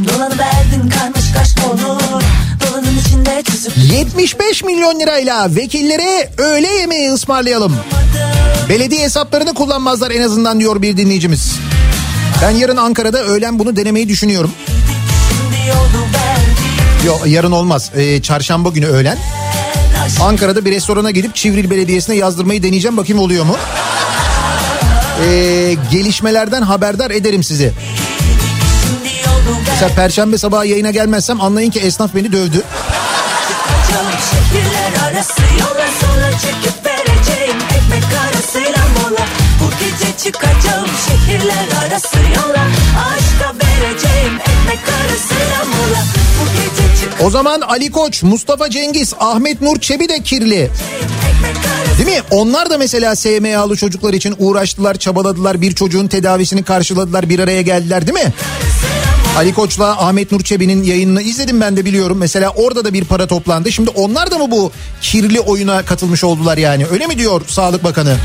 Dolanı verdin karmaşık aşk olur 75 milyon lirayla vekillere öğle yemeği ısmarlayalım. Belediye hesaplarını kullanmazlar en azından diyor bir dinleyicimiz. Ben yarın Ankara'da öğlen bunu denemeyi düşünüyorum. Yok yarın olmaz. Ee, çarşamba günü öğlen. Ankara'da bir restorana gidip Çivril Belediyesi'ne yazdırmayı deneyeceğim. Bakayım oluyor mu? Ee, gelişmelerden haberdar ederim sizi. Mesela perşembe sabahı yayına gelmezsem anlayın ki esnaf beni dövdü. Çıkacağım şehirler arası yola sola çekip vereceğim ekmek arasıyla mola Bu gece çıkacağım şehirler arası yola Aşka vereceğim ekmek arasıyla mola O zaman Ali Koç, Mustafa Cengiz, Ahmet Nur Çebi de kirli. Değil mi? Onlar da mesela SMA'lı çocuklar için uğraştılar, çabaladılar. Bir çocuğun tedavisini karşıladılar, bir araya geldiler değil mi? Ali Koç'la Ahmet Nur Çebi'nin yayınını izledim ben de biliyorum. Mesela orada da bir para toplandı. Şimdi onlar da mı bu kirli oyuna katılmış oldular yani? Öyle mi diyor Sağlık Bakanı?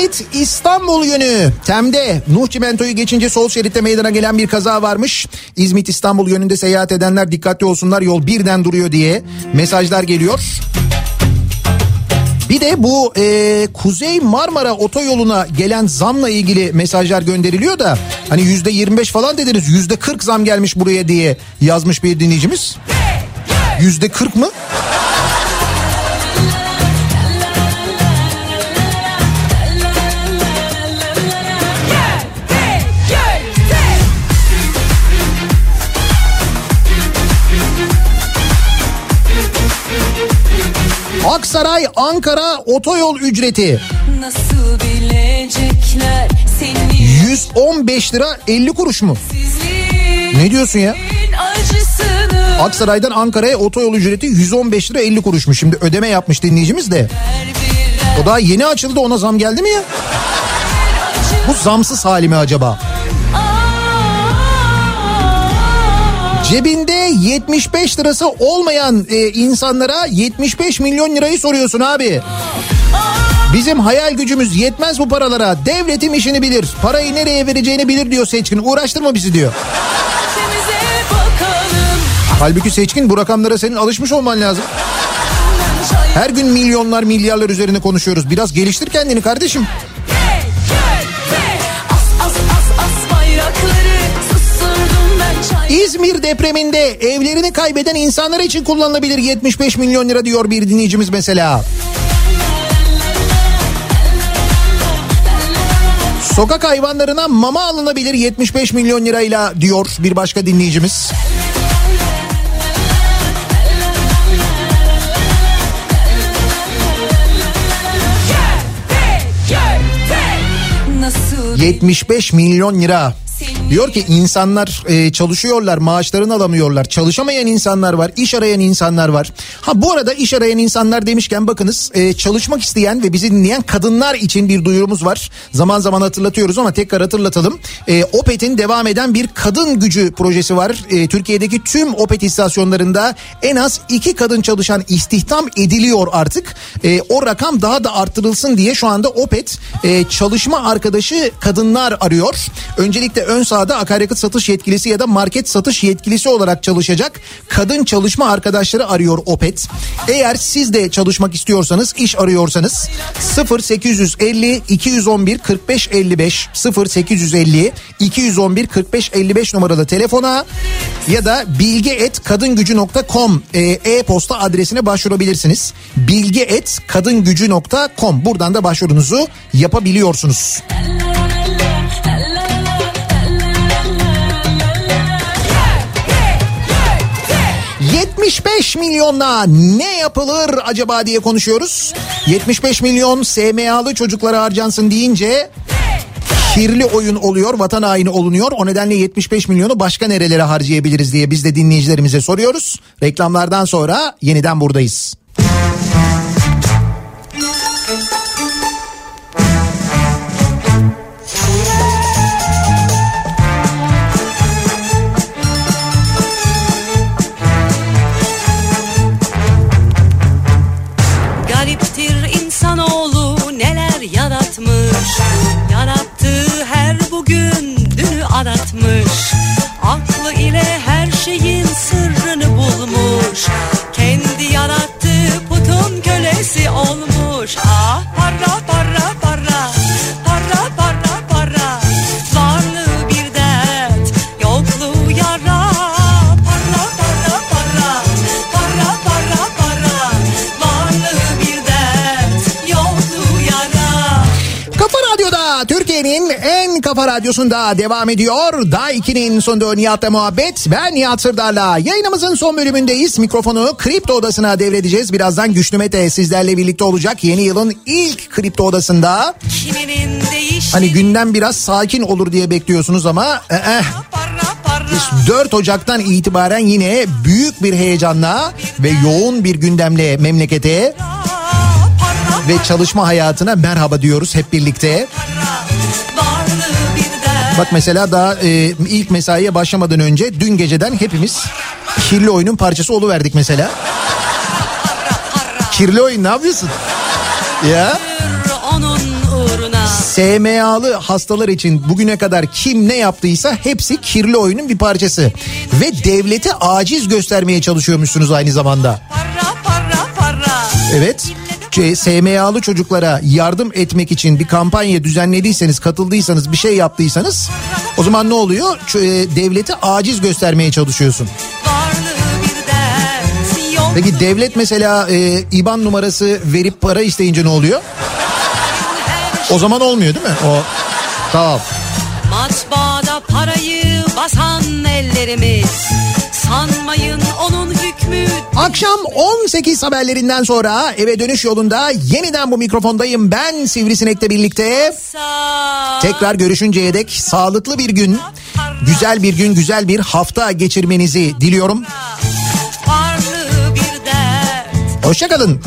İzmit İstanbul yönü Tem'de Nuh Çimento'yu geçince sol şeritte meydana gelen bir kaza varmış. İzmit İstanbul yönünde seyahat edenler dikkatli olsunlar yol birden duruyor diye mesajlar geliyor. Bir de bu e, Kuzey Marmara otoyoluna gelen zamla ilgili mesajlar gönderiliyor da hani yüzde 25 falan dediniz yüzde 40 zam gelmiş buraya diye yazmış bir dinleyicimiz. Yüzde 40 mı? Aksaray Ankara otoyol ücreti Nasıl bilecekler seni 115 lira 50 kuruş mu? Ne diyorsun ya? Aksaray'dan Ankara'ya otoyol ücreti 115 lira 50 kuruşmuş. Şimdi ödeme yapmış dinleyicimiz de. O daha yeni açıldı ona zam geldi mi ya? Bu zamsız hali mi acaba? Cebinde 75 lirası olmayan e, insanlara 75 milyon lirayı soruyorsun abi. Bizim hayal gücümüz yetmez bu paralara. Devletim işini bilir. Parayı nereye vereceğini bilir diyor Seçkin. Uğraştırma bizi diyor. Halbuki Seçkin bu rakamlara senin alışmış olman lazım. Her gün milyonlar milyarlar üzerine konuşuyoruz. Biraz geliştir kendini kardeşim. İzmir depreminde evlerini kaybeden insanlar için kullanılabilir 75 milyon lira diyor bir dinleyicimiz mesela. Sokak hayvanlarına mama alınabilir 75 milyon lirayla diyor bir başka dinleyicimiz. Nasıl 75 milyon lira. Diyor ki insanlar e, çalışıyorlar maaşlarını alamıyorlar. Çalışamayan insanlar var, iş arayan insanlar var. Ha bu arada iş arayan insanlar demişken bakınız e, çalışmak isteyen ve bizi dinleyen kadınlar için bir duyurumuz var. Zaman zaman hatırlatıyoruz ama tekrar hatırlatalım. E, Opet'in devam eden bir kadın gücü projesi var. E, Türkiye'deki tüm Opet istasyonlarında en az iki kadın çalışan istihdam ediliyor artık. E, o rakam daha da arttırılsın diye şu anda Opet e, çalışma arkadaşı kadınlar arıyor. Öncelikle ön sahada akaryakıt satış yetkilisi ya da market satış yetkilisi olarak çalışacak kadın çalışma arkadaşları arıyor Opet. Eğer siz de çalışmak istiyorsanız, iş arıyorsanız 0850 211 45 55 0850 211 45 55 numaralı telefona ya da bilgi@kadingücü.com e, e-posta adresine başvurabilirsiniz. bilgi@kadingücü.com buradan da başvurunuzu yapabiliyorsunuz. 75 milyonla ne yapılır acaba diye konuşuyoruz. 75 milyon SMA'lı çocuklara harcansın deyince kirli oyun oluyor, vatan haini olunuyor. O nedenle 75 milyonu başka nerelere harcayabiliriz diye biz de dinleyicilerimize soruyoruz. Reklamlardan sonra yeniden buradayız. Kafa Radyosu'nda devam ediyor. Daha 2'nin sonunda Nihat'la muhabbet. Ben Nihat Sırdar'la. Yayınımızın son bölümündeyiz. Mikrofonu Kripto Odası'na devredeceğiz. Birazdan Güçlü Mete sizlerle birlikte olacak. Yeni yılın ilk Kripto Odası'nda. Hani gündem biraz sakin olur diye bekliyorsunuz ama... eh, eh, parra parra 4 Ocak'tan itibaren yine büyük bir heyecanla ve yoğun bir gündemle memlekete ve çalışma hayatına merhaba diyoruz hep birlikte. Bak mesela daha e, ilk mesaiye başlamadan önce dün geceden hepimiz kirli oyunun parçası oluverdik mesela. Kirli oyun ne yapıyorsun? Ya SMA'lı hastalar için bugüne kadar kim ne yaptıysa hepsi kirli oyunun bir parçası. Ve devlete aciz göstermeye çalışıyormuşsunuz aynı zamanda. parra Evet. SMA'lı çocuklara yardım etmek için bir kampanya düzenlediyseniz, katıldıysanız, bir şey yaptıysanız o zaman ne oluyor? E, Devlete aciz göstermeye çalışıyorsun. Peki devlet mesela e, IBAN numarası verip para isteyince ne oluyor? O zaman olmuyor değil mi? O tamam. Matbaada parayı basan ellerimiz Sanmayın onun hükmü Akşam 18 haberlerinden sonra eve dönüş yolunda yeniden bu mikrofondayım. Ben Sivrisinek'le birlikte. Tekrar görüşünceye dek sağlıklı bir gün, güzel bir gün, güzel bir hafta geçirmenizi diliyorum. Hoşçakalın.